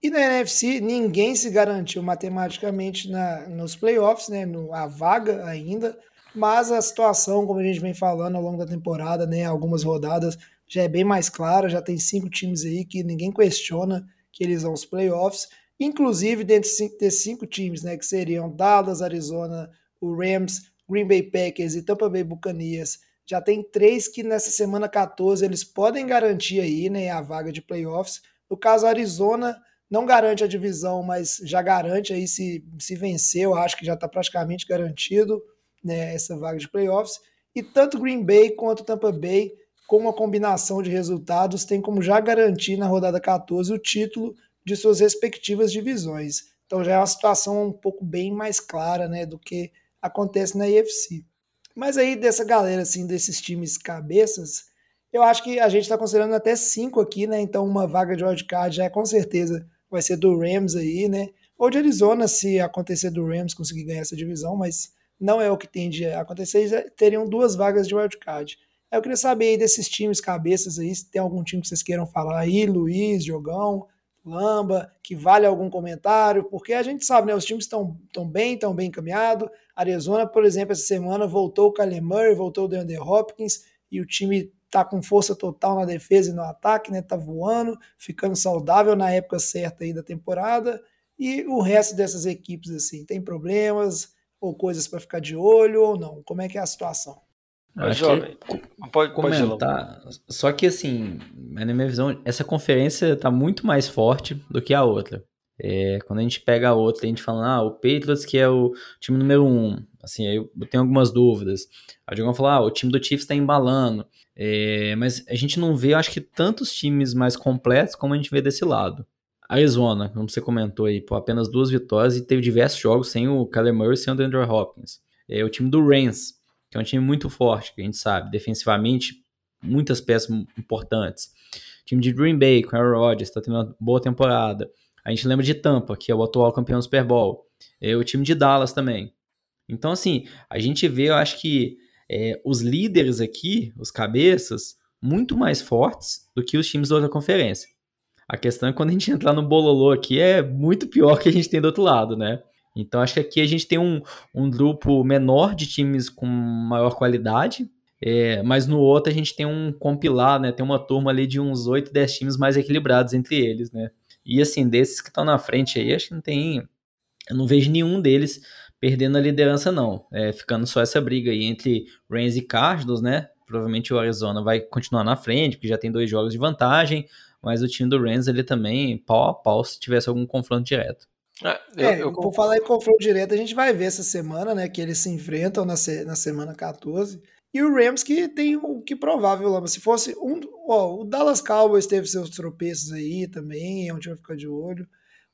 E na NFC, ninguém se garantiu matematicamente na, nos playoffs, né, no, a vaga ainda, mas a situação, como a gente vem falando ao longo da temporada, né, algumas rodadas, já é bem mais clara, já tem cinco times aí que ninguém questiona que eles vão aos playoffs, inclusive dentro desses cinco times, né, que seriam Dallas, Arizona, o Rams, Green Bay Packers e Tampa Bay Buccaneers, já tem três que nessa semana 14 eles podem garantir aí, né, a vaga de playoffs. No caso, Arizona não garante a divisão, mas já garante aí se, se vencer, eu acho que já está praticamente garantido né, essa vaga de playoffs. E tanto Green Bay quanto Tampa Bay, com uma combinação de resultados, tem como já garantir na rodada 14 o título de suas respectivas divisões. Então já é uma situação um pouco bem mais clara né, do que acontece na IFC. Mas aí dessa galera, assim, desses times cabeças, eu acho que a gente está considerando até cinco aqui, né? Então uma vaga de wildcard já é com certeza vai ser do Rams aí, né? Ou de Arizona, se acontecer do Rams conseguir ganhar essa divisão, mas não é o que tem de acontecer, teriam duas vagas de wildcard. Eu queria saber aí desses times cabeças aí, se tem algum time que vocês queiram falar aí, Luiz, Jogão, Lamba, que vale algum comentário, porque a gente sabe, né? Os times estão tão bem, estão bem encaminhados. Arizona, por exemplo, essa semana voltou o Kyler Murray, voltou o DeAndre Hopkins, e o time tá com força total na defesa e no ataque, né? Tá voando, ficando saudável na época certa aí da temporada. E o resto dessas equipes, assim, tem problemas ou coisas para ficar de olho ou não? Como é que é a situação? Mas, jovem, pode, comentar. Pode só que assim, na minha visão, essa conferência tá muito mais forte do que a outra. É, quando a gente pega outro, a gente fala, ah, o Patriots que é o time número um, assim, aí eu tenho algumas dúvidas. Aí o Diogão falou, ah, o time do Chiefs tá embalando, é, mas a gente não vê, acho que, tantos times mais completos como a gente vê desse lado. Arizona, como você comentou aí, pô, apenas duas vitórias e teve diversos jogos sem o Kyler Murray e sem o Andrew Hopkins. É, o time do Rams, que é um time muito forte, que a gente sabe, defensivamente, muitas peças importantes. O time de Green Bay, com Aaron Rodgers, está tendo uma boa temporada. A gente lembra de Tampa, que é o atual campeão do Super Bowl. É o time de Dallas também. Então, assim, a gente vê, eu acho que é, os líderes aqui, os cabeças, muito mais fortes do que os times da outra conferência. A questão é quando a gente entrar no bololô aqui, é muito pior que a gente tem do outro lado, né? Então, acho que aqui a gente tem um, um grupo menor de times com maior qualidade, é, mas no outro a gente tem um compilado, né? Tem uma turma ali de uns 8, 10 times mais equilibrados entre eles, né? E assim, desses que estão na frente aí, acho que não tem. Eu não vejo nenhum deles perdendo a liderança, não. É, ficando só essa briga aí entre Rams e Cardinals, né? Provavelmente o Arizona vai continuar na frente, porque já tem dois jogos de vantagem, mas o time do Rams ele também pau a pau se tivesse algum confronto direto. É, eu, é, eu... Por falar em confronto direto, a gente vai ver essa semana, né? Que eles se enfrentam na, se, na semana 14. E o Rams que tem o que provável lá. Se fosse um. Ó, o Dallas Cowboys teve seus tropeços aí também, é um time que ficar de olho.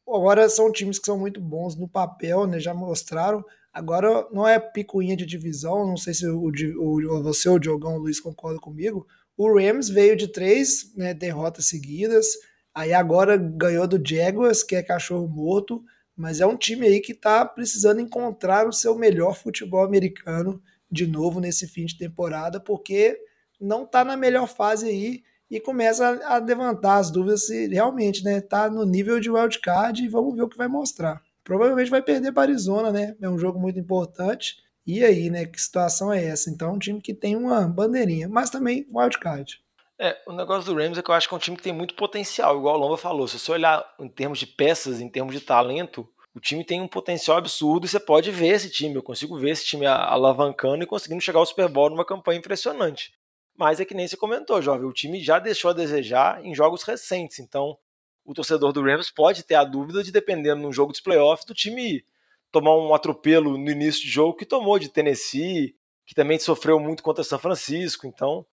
Agora são times que são muito bons no papel, né? Já mostraram. Agora não é picuinha de divisão, não sei se o, o, você ou o Diogão Luiz concorda comigo. O Rams veio de três né, derrotas seguidas, aí agora ganhou do Jaguars, que é cachorro morto, mas é um time aí que está precisando encontrar o seu melhor futebol americano de novo nesse fim de temporada, porque não está na melhor fase aí e começa a, levantar as dúvidas se realmente né, tá no nível de wildcard e vamos ver o que vai mostrar. Provavelmente vai perder para Arizona, né? É um jogo muito importante. E aí, né? Que situação é essa? Então, um time que tem uma bandeirinha, mas também wildcard. É, o negócio do Rams é que eu acho que é um time que tem muito potencial, igual o Lomba falou. Se você olhar em termos de peças, em termos de talento, o time tem um potencial absurdo e você pode ver esse time. Eu consigo ver esse time alavancando e conseguindo chegar ao Super Bowl numa campanha impressionante. Mas é que nem você comentou, jovem, o time já deixou a desejar em jogos recentes. Então, o torcedor do Rams pode ter a dúvida de, dependendo num jogo dos playoffs, do time tomar um atropelo no início de jogo que tomou de Tennessee, que também sofreu muito contra São Francisco. Então,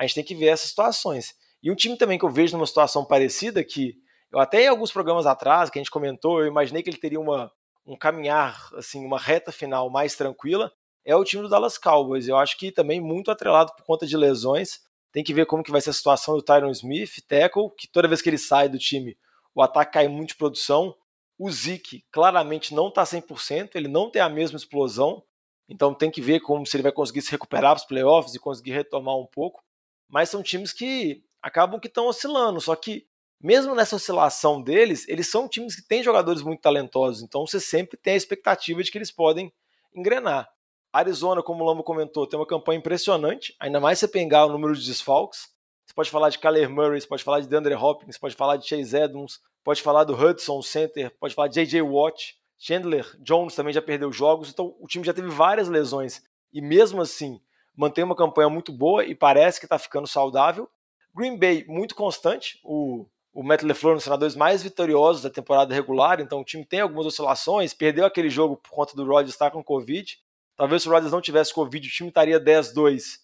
a gente tem que ver essas situações. E um time também que eu vejo numa situação parecida, que eu até em alguns programas atrás, que a gente comentou, eu imaginei que ele teria uma, um caminhar, assim, uma reta final mais tranquila, é o time do Dallas Cowboys. Eu acho que também muito atrelado por conta de lesões. Tem que ver como que vai ser a situação do Tyron Smith, tackle, que toda vez que ele sai do time, o ataque cai muito de produção. O Zeke claramente não está 100%, ele não tem a mesma explosão. Então tem que ver como se ele vai conseguir se recuperar para os playoffs e conseguir retomar um pouco. Mas são times que acabam que estão oscilando. Só que mesmo nessa oscilação deles, eles são times que têm jogadores muito talentosos, então você sempre tem a expectativa de que eles podem engrenar. Arizona, como o Lamo comentou, tem uma campanha impressionante, ainda mais você pegar o número de desfalques. Você pode falar de Kyler Murray, você pode falar de DeAndre Hopkins, pode falar de Chase Edmonds, pode falar do Hudson Center, pode falar de J.J. Watt, Chandler Jones também já perdeu jogos, então o time já teve várias lesões e mesmo assim mantém uma campanha muito boa e parece que está ficando saudável. Green Bay muito constante, o o Matt LeFleur nos senadores mais vitoriosos da temporada regular, então o time tem algumas oscilações, perdeu aquele jogo por conta do Rodgers estar com Covid. Talvez se o Rodgers não tivesse Covid, o time estaria 10-2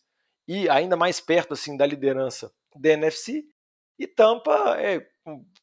e ainda mais perto assim da liderança da NFC. E Tampa, é,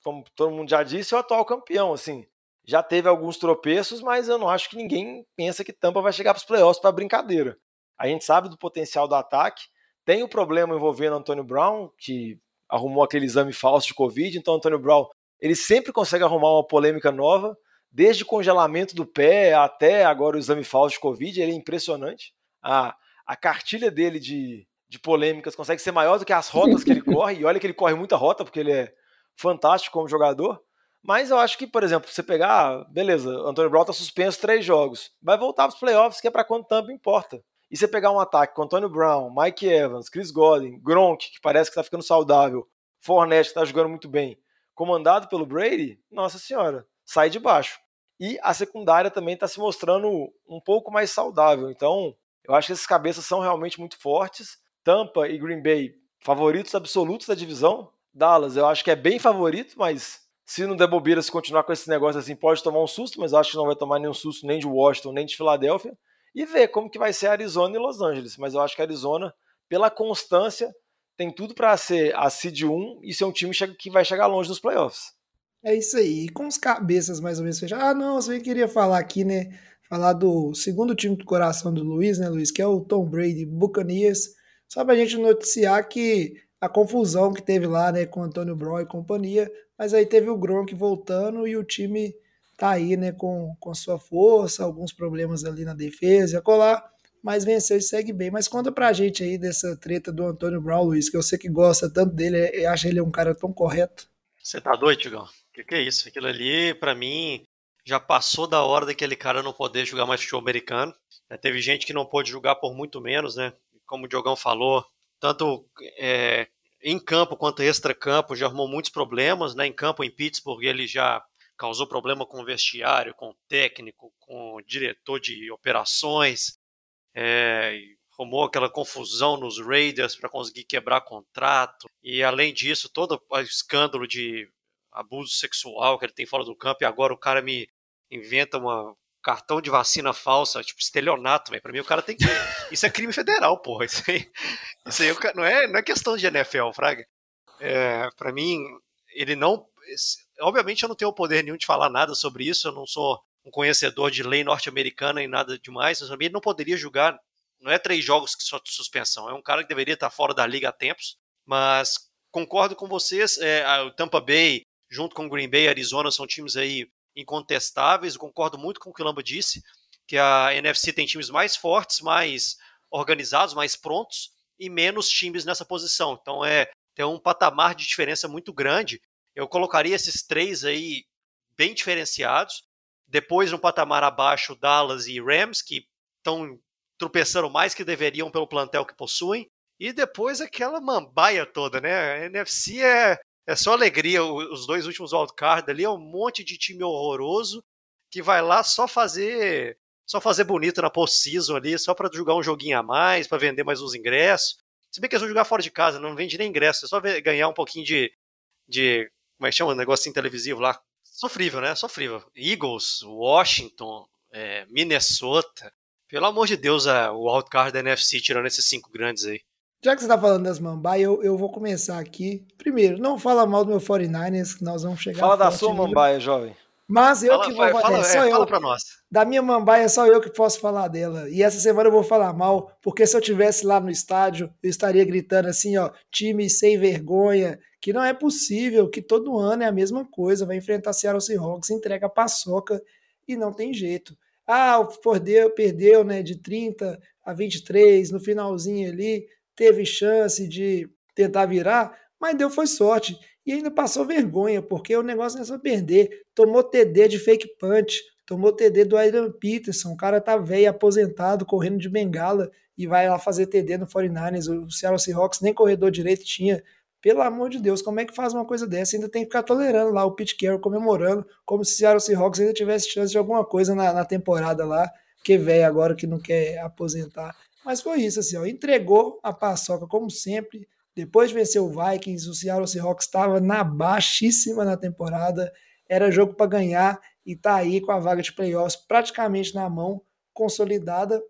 como todo mundo já disse, é o atual campeão. Assim, já teve alguns tropeços, mas eu não acho que ninguém pensa que Tampa vai chegar para os playoffs para brincadeira. A gente sabe do potencial do ataque. Tem o problema envolvendo Antônio Brown, que arrumou aquele exame falso de Covid, então Antônio Brown ele sempre consegue arrumar uma polêmica nova, desde o congelamento do pé até agora o exame falso de Covid, ele é impressionante. A, a cartilha dele de, de polêmicas consegue ser maior do que as rotas que ele corre, e olha que ele corre muita rota, porque ele é fantástico como jogador. Mas eu acho que, por exemplo, você pegar, beleza, Antônio Brown tá suspenso três jogos, vai voltar para os playoffs, que é para quanto tempo importa. E você pegar um ataque com Antônio Brown, Mike Evans, Chris Godwin, Gronk, que parece que está ficando saudável, Fournette, que está jogando muito bem, comandado pelo Brady, nossa senhora, sai de baixo. E a secundária também está se mostrando um pouco mais saudável. Então, eu acho que esses cabeças são realmente muito fortes. Tampa e Green Bay, favoritos absolutos da divisão. Dallas, eu acho que é bem favorito, mas Se não der bobeira, se continuar com esse negócio assim, pode tomar um susto, mas acho que não vai tomar nenhum susto nem de Washington, nem de Filadélfia. E ver como que vai ser Arizona e Los Angeles. Mas eu acho que Arizona, pela constância, tem tudo para ser a seed 1 e ser um time que vai chegar longe nos playoffs. É isso aí. E com os cabeças mais ou menos fechados. Ah, não, você queria falar aqui, né? Falar do segundo time do coração do Luiz, né, Luiz? Que é o Tom Brady Buccaneers. Só pra gente noticiar que a confusão que teve lá, né, com Antônio Brown e companhia, mas aí teve o Gronk voltando e o time tá aí, né, com, com sua força, alguns problemas ali na defesa, colar, mas venceu e segue bem. Mas conta pra gente aí dessa treta do Antônio Brown, Luiz, que eu sei que gosta tanto dele, eu acho ele um cara tão correto. Você tá doido, Tigão? Que que é isso? Aquilo ali, para mim, já passou da hora daquele cara não poder jogar mais futebol americano. É, teve gente que não pôde jogar por muito menos, né? Como o Diogão falou, tanto é, em campo quanto extra-campo, já arrumou muitos problemas. Né? Em campo, em Pittsburgh, ele já causou problema com o vestiário, com o técnico, com o diretor de operações. É, aquela confusão nos Raiders para conseguir quebrar contrato. E além disso, todo o escândalo de abuso sexual que ele tem fora do campo. E agora o cara me inventa uma cartão de vacina falsa, tipo estelionato, velho. Pra mim o cara tem que. Isso é crime federal, porra. Isso aí, isso aí não, é, não é questão de NFL, Fraga. É, pra mim, ele não. Obviamente eu não tenho o poder nenhum de falar nada sobre isso, eu não sou um conhecedor de lei norte-americana e nada demais, mas ele não poderia julgar. Não é três jogos que só de suspensão, é um cara que deveria estar fora da liga há tempos, mas concordo com vocês, é, o Tampa Bay, junto com o Green Bay e Arizona, são times aí incontestáveis. Concordo muito com o que o Lamba disse, que a NFC tem times mais fortes, mais organizados, mais prontos e menos times nessa posição. Então é tem um patamar de diferença muito grande. Eu colocaria esses três aí bem diferenciados. Depois, no patamar abaixo, Dallas e Rams, que estão tropeçando mais que deveriam pelo plantel que possuem. E depois aquela mambaia toda, né? A NFC é é só alegria. Os dois últimos wildcard ali é um monte de time horroroso que vai lá só fazer só fazer bonito na post-season ali, só para jogar um joguinho a mais, para vender mais uns ingressos. Se bem que eles vão jogar fora de casa, não vende nem ingresso, é só ganhar um pouquinho de, de como é que chama, um negocinho televisivo lá. Sofrível, né? Sofrível. Eagles, Washington, é, Minnesota. Pelo amor de Deus, a, o wildcard da NFC tirando esses cinco grandes aí. Já que você está falando das Mambai, eu, eu vou começar aqui. Primeiro, não fala mal do meu 49ers, que nós vamos chegar. Fala da sua Mambaia, jovem. Mas eu fala, que vou fala, é, só é, eu. Fala pra nós. Da minha Mambaia, é só eu que posso falar dela. E essa semana eu vou falar mal, porque se eu tivesse lá no estádio, eu estaria gritando assim, ó, time sem vergonha, que não é possível, que todo ano é a mesma coisa, vai enfrentar Seattle Seahawks, entrega a paçoca e não tem jeito. Ah, perdeu, perdeu, né, de 30 a 23 no finalzinho ali, teve chance de tentar virar, mas deu foi sorte. E ainda passou vergonha, porque o negócio não é só perder. Tomou TD de fake punch, tomou TD do Adrian Peterson. O cara tá velho, aposentado, correndo de bengala e vai lá fazer TD no 49ers. O Seattle Seahawks nem corredor direito tinha. Pelo amor de Deus, como é que faz uma coisa dessa? Ainda tem que ficar tolerando lá o Pete Carroll comemorando, como se o Seattle Seahawks ainda tivesse chance de alguma coisa na, na temporada lá, que velho agora que não quer aposentar. Mas foi isso, assim, ó, entregou a paçoca como sempre. Depois de vencer o Vikings, o Seattle Seahawks estava na baixíssima na temporada. Era jogo para ganhar e tá aí com a vaga de playoffs praticamente na mão, consolidada.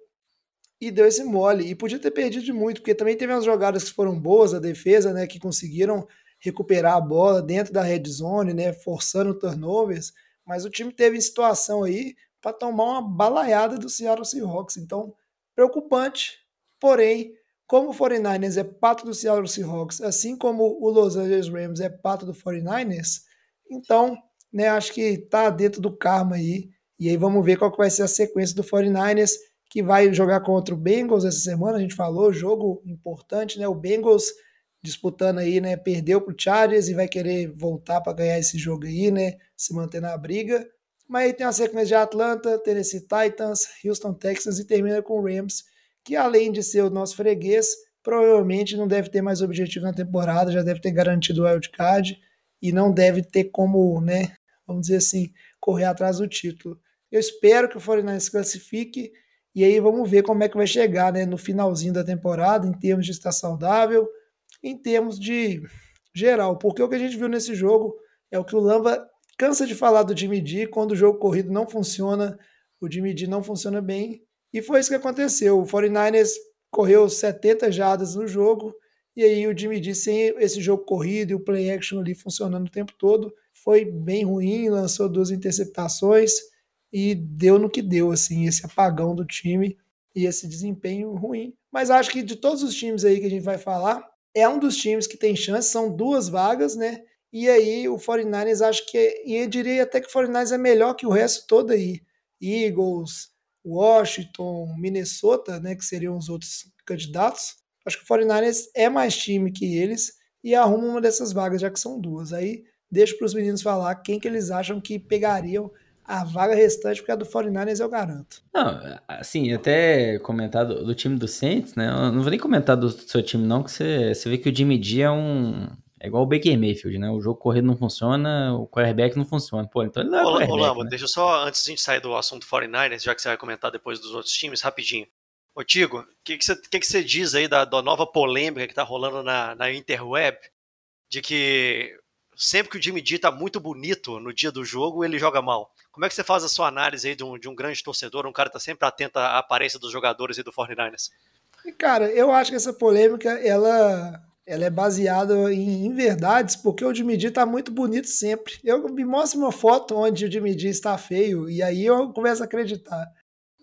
E deu esse mole. E podia ter perdido de muito, porque também teve umas jogadas que foram boas, a defesa, né, que conseguiram recuperar a bola dentro da red zone, né, forçando turnovers. Mas o time teve situação aí para tomar uma balaiada do Seattle Seahawks. Então, preocupante, porém, como o 49ers é pato do Seattle Seahawks, assim como o Los Angeles Rams é pato do 49ers, então, né, acho que tá dentro do karma aí. E aí vamos ver qual que vai ser a sequência do 49ers, que vai jogar contra o Bengals essa semana, a gente falou, jogo importante, né? O Bengals disputando aí, né, perdeu pro Chargers e vai querer voltar para ganhar esse jogo aí, né, se manter na briga. Mas aí tem a sequência de Atlanta, Tennessee Titans, Houston Texans e termina com o Rams, que além de ser o nosso freguês, provavelmente não deve ter mais objetivo na temporada, já deve ter garantido o wildcard e não deve ter como, né, vamos dizer assim, correr atrás do título. Eu espero que o 49 se classifique e aí vamos ver como é que vai chegar, né, no finalzinho da temporada, em termos de estar saudável, em termos de geral, porque o que a gente viu nesse jogo É o que o Lamba cansa de falar do Jimmy D quando o jogo corrido não funciona, o Jimmy D não funciona bem. E foi isso que aconteceu. O 49ers correu 70 jardas no jogo, e aí o Jimmy D sem esse jogo corrido e o play action ali funcionando o tempo todo, foi bem ruim, lançou duas interceptações e deu no que deu, assim, esse apagão do time e esse desempenho ruim. Mas acho que de todos os times aí que a gente vai falar, é um dos times que tem chance, são duas vagas, né? E aí o 49ers acho que, e eu diria até que o 49ers é melhor que o resto todo aí. Eagles, Washington, Minnesota, né, que seriam os outros candidatos. Acho que o 49ers é mais time que eles e arruma uma dessas vagas, já que são duas. Aí deixo para os meninos falar quem que eles acham que pegariam a vaga restante, porque a do 49ers eu garanto. Não, assim, até comentar do, do, time do Saints, né? Eu não vou nem comentar do seu time, não, que você, você vê que o Jimmy D é um. É igual o Baker Mayfield, né? O jogo corrido não funciona, o quarterback não funciona. Pô, então ele não é Lamba, né? deixa eu só, antes de a gente sair do assunto 49ers, já que você vai comentar depois dos outros times, rapidinho. Ô, Tigo, o que, que, você, que, que você diz aí da, da nova polêmica que tá rolando na, na interweb? De que sempre que o Jimmy D tá muito bonito no dia do jogo, ele joga mal. Como é que você faz a sua análise aí de um, de um grande torcedor, um cara que tá sempre atento à aparência dos jogadores e do 49ers? Cara, eu acho que essa polêmica, ela, ela é baseada em, em verdades, porque o Jimmy D tá muito bonito sempre. Eu me mostro uma foto onde o Jimmy D está feio, e aí eu começo a acreditar.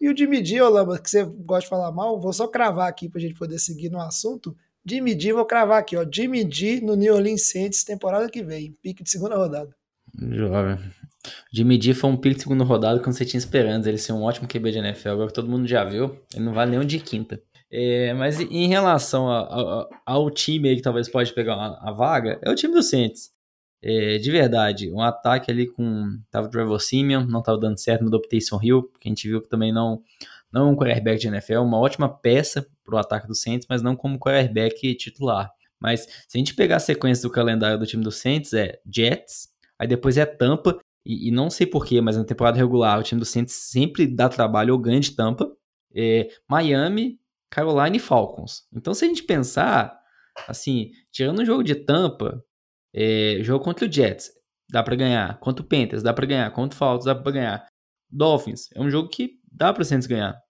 E o Jimmy D, Olamba, que você gosta de falar mal, vou só cravar aqui pra gente poder seguir no assunto. Jimmy D, vou cravar aqui, ó. Jimmy D no New Orleans Saints, temporada que vem, pique de segunda rodada. Jovem. Jimmy D foi um pique de segunda rodada quando você tinha esperança ele ser um ótimo QB de NFL. Agora que todo mundo já viu, ele não vale nem um de quinta. É, mas em relação a, a, ao time aí que talvez pode pegar a, a vaga, é o time do Saints. É, de verdade, um ataque ali com. Tava o Trevor Simeon, não tava dando certo, mudou pro Taysom Hill, que a gente viu que também não, não é um quarterback de NFL, uma ótima peça pro ataque do Saints, mas não como quarterback titular. Mas se a gente pegar a sequência do calendário do time do Saints, é Jets, aí depois é Tampa, e, e não sei porquê, mas na temporada regular o time do Saints sempre dá trabalho ou ganha de Tampa, é, Miami, Carolina e Falcons. Então se a gente pensar, assim, tirando o jogo de Tampa, é, jogo contra o Jets, dá para ganhar. Contra o Panthers, dá para ganhar. Contra o Falcons, dá para ganhar. Dolphins, é um jogo que dá para Saints ganhar.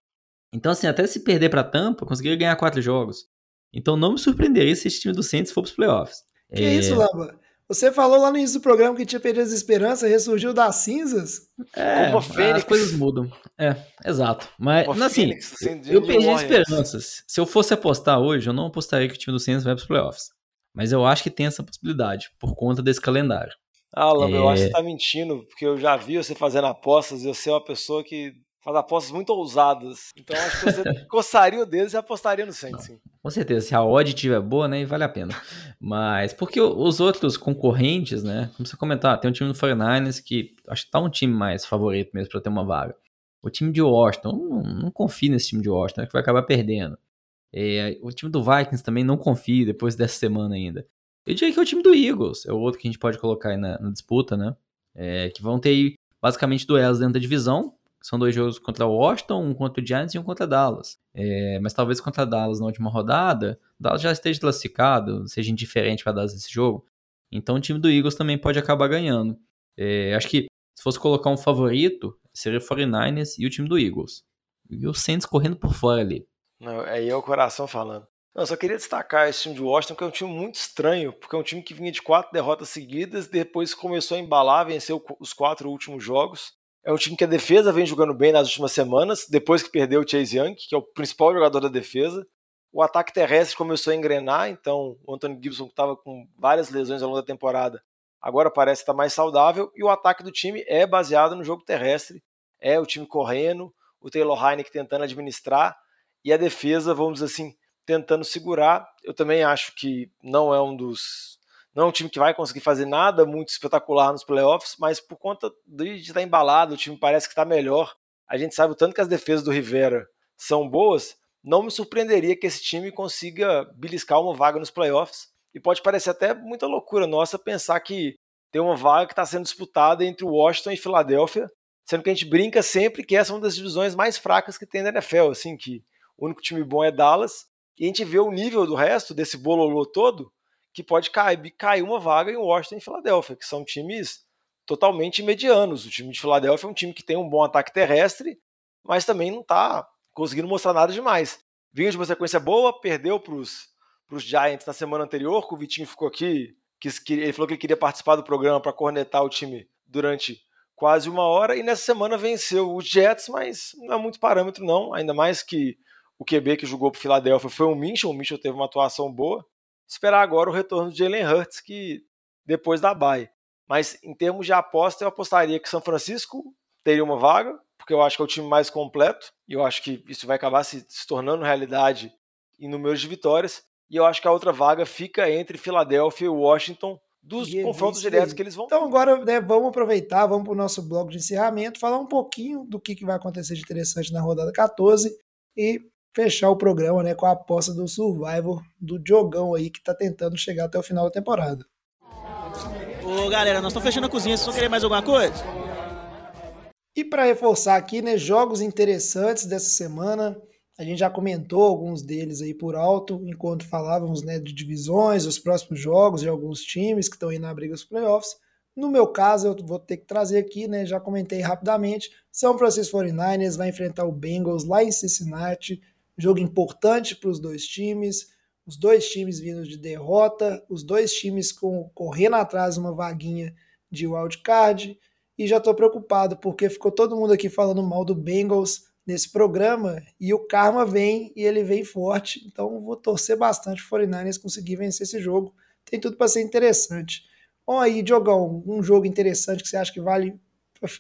Então, assim, até se perder para Tampa, conseguiria ganhar quatro jogos. Então, não me surpreenderia se esse time do Saints for para os playoffs. Que é... isso, Lamba? Você falou lá no início do programa que tinha perdido as esperanças, ressurgiu das cinzas? É, as coisas mudam. É, exato. Mas, Como assim, Fênix, eu perdi as esperanças. Se eu fosse apostar hoje, eu não apostaria que o time do Saints vai para os playoffs. Mas eu acho que tem essa possibilidade, por conta desse calendário. Ah, Lamba, é... eu acho que você tá mentindo, porque eu já vi você fazendo apostas e você é uma pessoa que faz apostas muito ousadas. Então acho que você coçaria o dedo e apostaria no Saints, sim. Com certeza, se a odd estiver boa, né, vale a pena. Mas porque os outros concorrentes, né, como você comentar, tem um time do 49ers que acho que tá um time mais favorito mesmo para ter uma vaga. O time de Washington, não, não confio nesse time de Washington, é que vai acabar perdendo. É, o time do Vikings também não confio depois dessa semana ainda. Eu diria que é o time do Eagles, é o outro que a gente pode colocar aí na, na disputa, né? É, que vão ter basicamente duelos dentro da divisão. São dois jogos contra o Washington, um contra o Giants e um contra Dallas. É, mas talvez contra Dallas na última rodada, Dallas já esteja classificado, seja indiferente para Dallas esse jogo. Então o time do Eagles também pode acabar ganhando. É, acho que se fosse colocar um favorito, seria o 49ers e o time do Eagles. E o Saints correndo por fora ali. Não, aí é o coração falando. Não, só queria destacar esse time de Washington, que é um time muito estranho, porque é um time que vinha de quatro derrotas seguidas, depois começou a embalar, venceu os quatro últimos jogos. É um time que a defesa vem jogando bem nas últimas semanas, depois que perdeu o Chase Young, que é o principal jogador da defesa. O ataque terrestre começou a engrenar, então o Anthony Gibson estava com várias lesões ao longo da temporada, agora parece estar mais saudável. E o ataque do time é baseado no jogo terrestre, é o time correndo, o Taylor Heineck tentando administrar e a defesa, vamos dizer assim, tentando segurar. Eu também acho que não é um dos. Não é um time que vai conseguir fazer nada muito espetacular nos playoffs, mas por conta de estar embalado, o time parece que está melhor. A gente sabe o tanto que as defesas do Rivera são boas. Não me surpreenderia que esse time consiga beliscar uma vaga nos playoffs. E pode parecer até muita loucura nossa pensar que tem uma vaga que está sendo disputada entre Washington e Filadélfia, sendo que a gente brinca sempre que essa é uma das divisões mais fracas que tem na NFL, assim, que o único time bom é Dallas, e a gente vê o nível do resto, desse bololô todo, que pode cair, cair uma vaga em Washington e Filadélfia, que são times totalmente medianos. O time de Filadélfia é um time que tem um bom ataque terrestre, mas também não está conseguindo mostrar nada demais. Vinha de uma sequência boa, perdeu para os Giants na semana anterior, que o Vitinho ficou aqui, que, ele falou que ele queria participar do programa para cornetar o time durante quase uma hora, e nessa semana venceu os Jets, mas não é muito parâmetro não, ainda mais que o QB que jogou para Filadélfia foi o Mitchell, o Mitchell teve uma atuação boa. Esperar agora o retorno de Jalen Hurts, que depois da bye. Mas em termos de aposta, eu apostaria que São Francisco teria uma vaga, porque eu acho que é o time mais completo, e eu acho que isso vai acabar se, se tornando realidade em números de vitórias. E eu acho que a outra vaga fica entre Filadélfia e Washington, dos e confrontos diretos que eles vão. Então agora né, vamos aproveitar, vamos para o nosso bloco de encerramento, falar um pouquinho do que, que vai acontecer de interessante na rodada 14 e fechar o programa né, com a aposta do Survivor do Diogão aí que está tentando chegar até o final da temporada. Ô galera, nós estamos fechando a cozinha, vocês vão querer mais alguma coisa? E para reforçar aqui, né, jogos interessantes dessa semana. A gente já comentou alguns deles aí por alto, enquanto falávamos né, de divisões, os próximos jogos de alguns times que estão aí na briga dos playoffs. No meu caso, eu vou ter que trazer aqui, né? Já comentei rapidamente. São Francisco 49ers vai enfrentar o Bengals lá em Cincinnati. Jogo importante para os dois times. Os dois times vindo de derrota, os dois times com, correndo atrás uma vaguinha de wildcard. E já estou preocupado porque ficou todo mundo aqui falando mal do Bengals nesse programa e o karma vem e ele vem forte. Então vou torcer bastante o 49ers conseguir vencer esse jogo. Tem tudo para ser interessante. Bom aí, Diogão, um jogo interessante que você acha que vale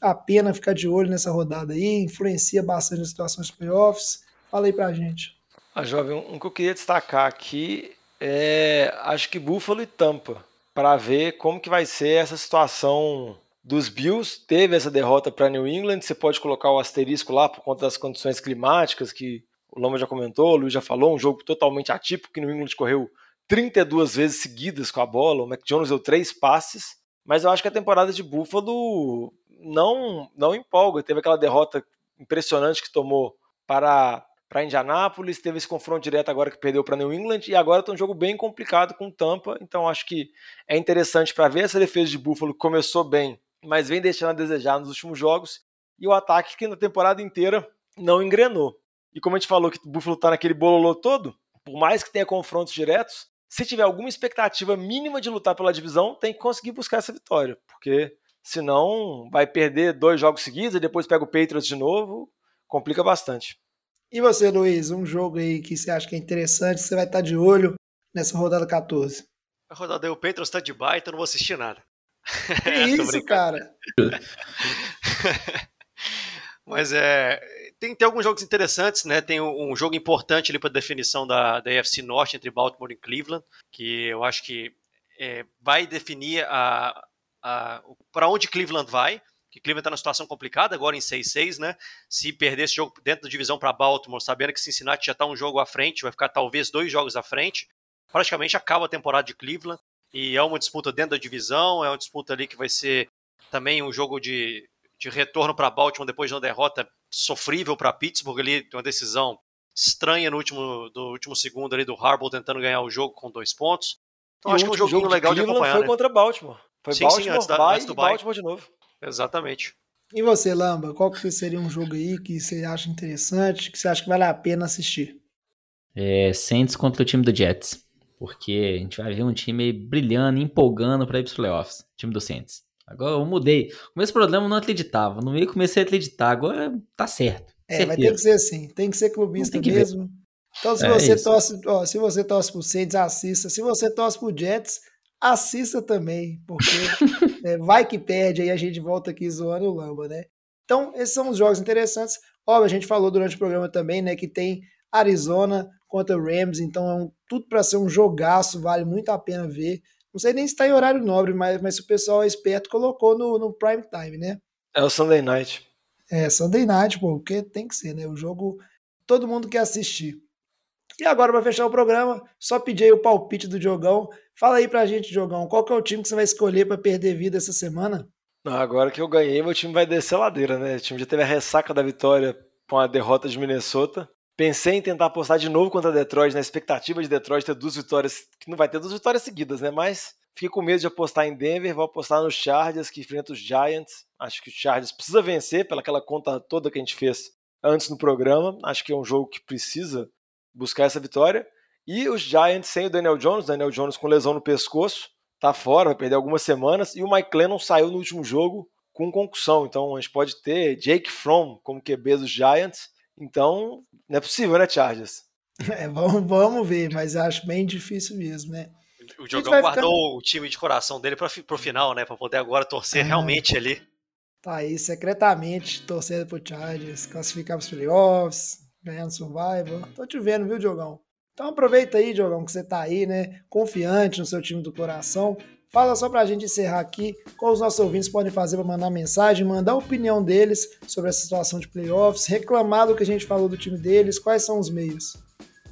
a pena ficar de olho nessa rodada aí, influencia bastante as situações de playoffs. Fala aí pra gente. Ah, jovem, um que eu queria destacar aqui é acho que Buffalo e Tampa, para ver como que vai ser essa situação dos Bills. Teve essa derrota para New England, você pode colocar o asterisco lá por conta das condições climáticas que o Lama já comentou, o Luiz já falou, um jogo totalmente atípico que New England correu 32 vezes seguidas com a bola, o Mac deu três passes, mas eu acho que a temporada de Buffalo não não empolga. Teve aquela derrota impressionante que tomou para para Indianápolis, teve esse confronto direto agora que perdeu para New England e agora tem um jogo bem complicado com Tampa, então acho que é interessante para ver essa defesa de Buffalo que começou bem, mas vem deixando a desejar nos últimos jogos e o ataque que na temporada inteira não engrenou. E como a gente falou que o Buffalo está naquele bololô todo, por mais que tenha confrontos diretos, se tiver alguma expectativa mínima de lutar pela divisão, tem que conseguir buscar essa vitória, porque senão vai perder dois jogos seguidos e depois pega o Patriots de novo, complica bastante. E você, Luiz, um jogo aí que você acha que é interessante, você vai estar de olho nessa rodada 14? A rodada aí, o Patriots está de baita, então não vou assistir nada. Que isso, cara? Mas é. Tem, tem alguns jogos interessantes, né? Tem um, um jogo importante ali para definição da, da AFC Norte entre Baltimore e Cleveland, que eu acho que é, vai definir a, a, para onde Cleveland vai que Cleveland está numa situação complicada agora em 6-6, né? Se perder esse jogo dentro da divisão para Baltimore, sabendo que Cincinnati já está um jogo à frente, vai ficar talvez dois jogos à frente, praticamente acaba a temporada de Cleveland. E é uma disputa dentro da divisão, é uma disputa ali que vai ser também um jogo de, de retorno para Baltimore depois de uma derrota sofrível para Pittsburgh ali, uma decisão estranha no último, do último segundo ali do Harbaugh tentando ganhar o jogo com dois pontos. Então e acho que é um joguinho legal de acompanhar. Foi né? contra Baltimore. Foi sim, Baltimore, sim, antes da, antes do Baltimore de novo. Exatamente. E você, Lamba, qual que seria um jogo aí que você acha interessante, que você acha que vale a pena assistir? É, Saints contra o time do Jets. Porque a gente vai ver um time brilhando, empolgando para ir para os playoffs. Time do Saints. Agora eu mudei. No começo do programa eu não acreditava. No meio comecei a acreditar. Agora tá certo. É, certeza. vai ter que ser assim. Tem que ser clubista que mesmo. Ver. Então, se é você isso. torce, ó, se você torce pro Saints, assista. Se você torce pro Jets, assista também, porque é, vai que perde, aí a gente volta aqui zoando o Lamba, né? Então, esses são os jogos interessantes. Óbvio, a gente falou durante o programa também, né, que tem Arizona contra Rams, então é um, tudo para ser um jogaço, vale muito a pena ver. Não sei nem se está em horário nobre, mas, mas se o pessoal é esperto, colocou no, no prime time, né? É o Sunday Night. É, Sunday Night, pô, porque tem que ser, né? O jogo todo mundo quer assistir. E agora, para fechar o programa, só pedir aí o palpite do Diogão. Fala aí pra gente, Diogão, qual que é o time que você vai escolher para perder vida essa semana? agora que eu ganhei, meu time vai descer a ladeira, né? O time já teve a ressaca da vitória com a derrota de Minnesota. Pensei em tentar apostar de novo contra Detroit, na expectativa de Detroit ter duas vitórias, que não vai ter duas vitórias seguidas, né? Mas fiquei com medo de apostar em Denver, vou apostar nos Chargers, que enfrenta os Giants. Acho que o Chargers precisa vencer, pelaquela conta toda que a gente fez antes no programa. Acho que é um jogo que precisa buscar essa vitória. E os Giants sem o Daniel Jones, Daniel Jones com lesão no pescoço, tá fora, vai perder algumas semanas. E o Mike Lennon saiu no último jogo com concussão. Então a gente pode ter Jake Fromm como QB dos Giants. Então não é possível, né, Chargers? É, vamos, vamos ver, mas acho bem difícil mesmo, né? O Diogão guardou ficando... o time de coração dele para pro final, né? Para poder agora torcer ah, realmente ali. Tá aí, secretamente, torcendo pro Chargers, classificar pros playoffs, ganhando survival. Tô te vendo, viu, Diogão? Então aproveita aí, Diogão, que você tá aí, né? Confiante no seu time do coração. Fala só pra gente encerrar aqui qual os nossos ouvintes podem fazer para mandar mensagem, mandar a opinião deles sobre essa situação de playoffs, reclamar do que a gente falou do time deles, quais são os meios.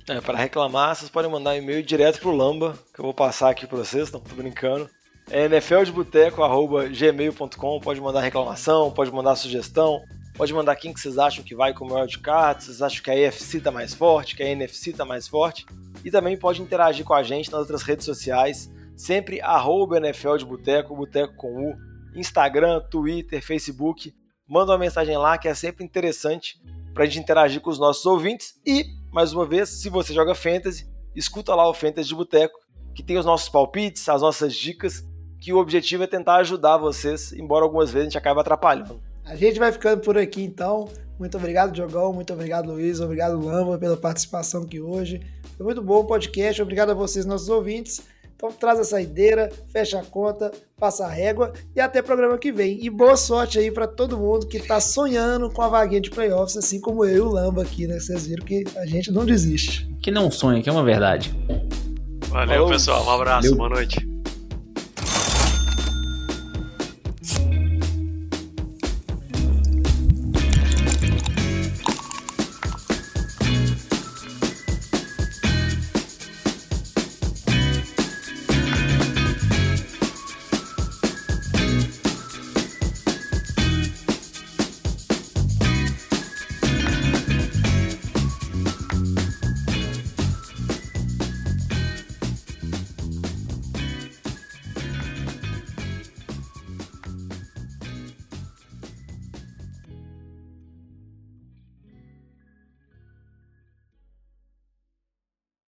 É, para reclamar, vocês podem mandar um e-mail direto pro Lamba, que eu vou passar aqui para vocês, não tô brincando. É nfldeboteco.gmail.com, pode mandar reclamação, pode mandar sugestão, pode mandar quem que vocês acham que vai com o card, vocês acham que a EFC tá mais forte, que a NFC tá mais forte. E também pode interagir com a gente nas outras redes sociais, sempre arroba NFL de Boteco, Boteco com U, Instagram, Twitter, Facebook. Manda uma mensagem lá que é sempre interessante para a gente interagir com os nossos ouvintes. E, mais uma vez, se você joga Fantasy, escuta lá o Fantasy de Boteco, que tem os nossos palpites, as nossas dicas, que o objetivo é tentar ajudar vocês, embora algumas vezes a gente acabe atrapalhando. A gente vai ficando por aqui então. Muito obrigado, Diogão. Muito obrigado, Luiz. Obrigado, Lamba, pela participação aqui hoje. Foi muito bom o podcast. Obrigado a vocês, nossos ouvintes. Então traz a saideira, fecha a conta, passa a régua e até programa que vem. E boa sorte aí para todo mundo que está sonhando com a vaguinha de playoffs, assim como eu e o Lamba aqui, né? Vocês viram que a gente não desiste. Que não sonha, que é uma verdade. Valeu, Falou. pessoal. Um abraço, Valeu. boa noite.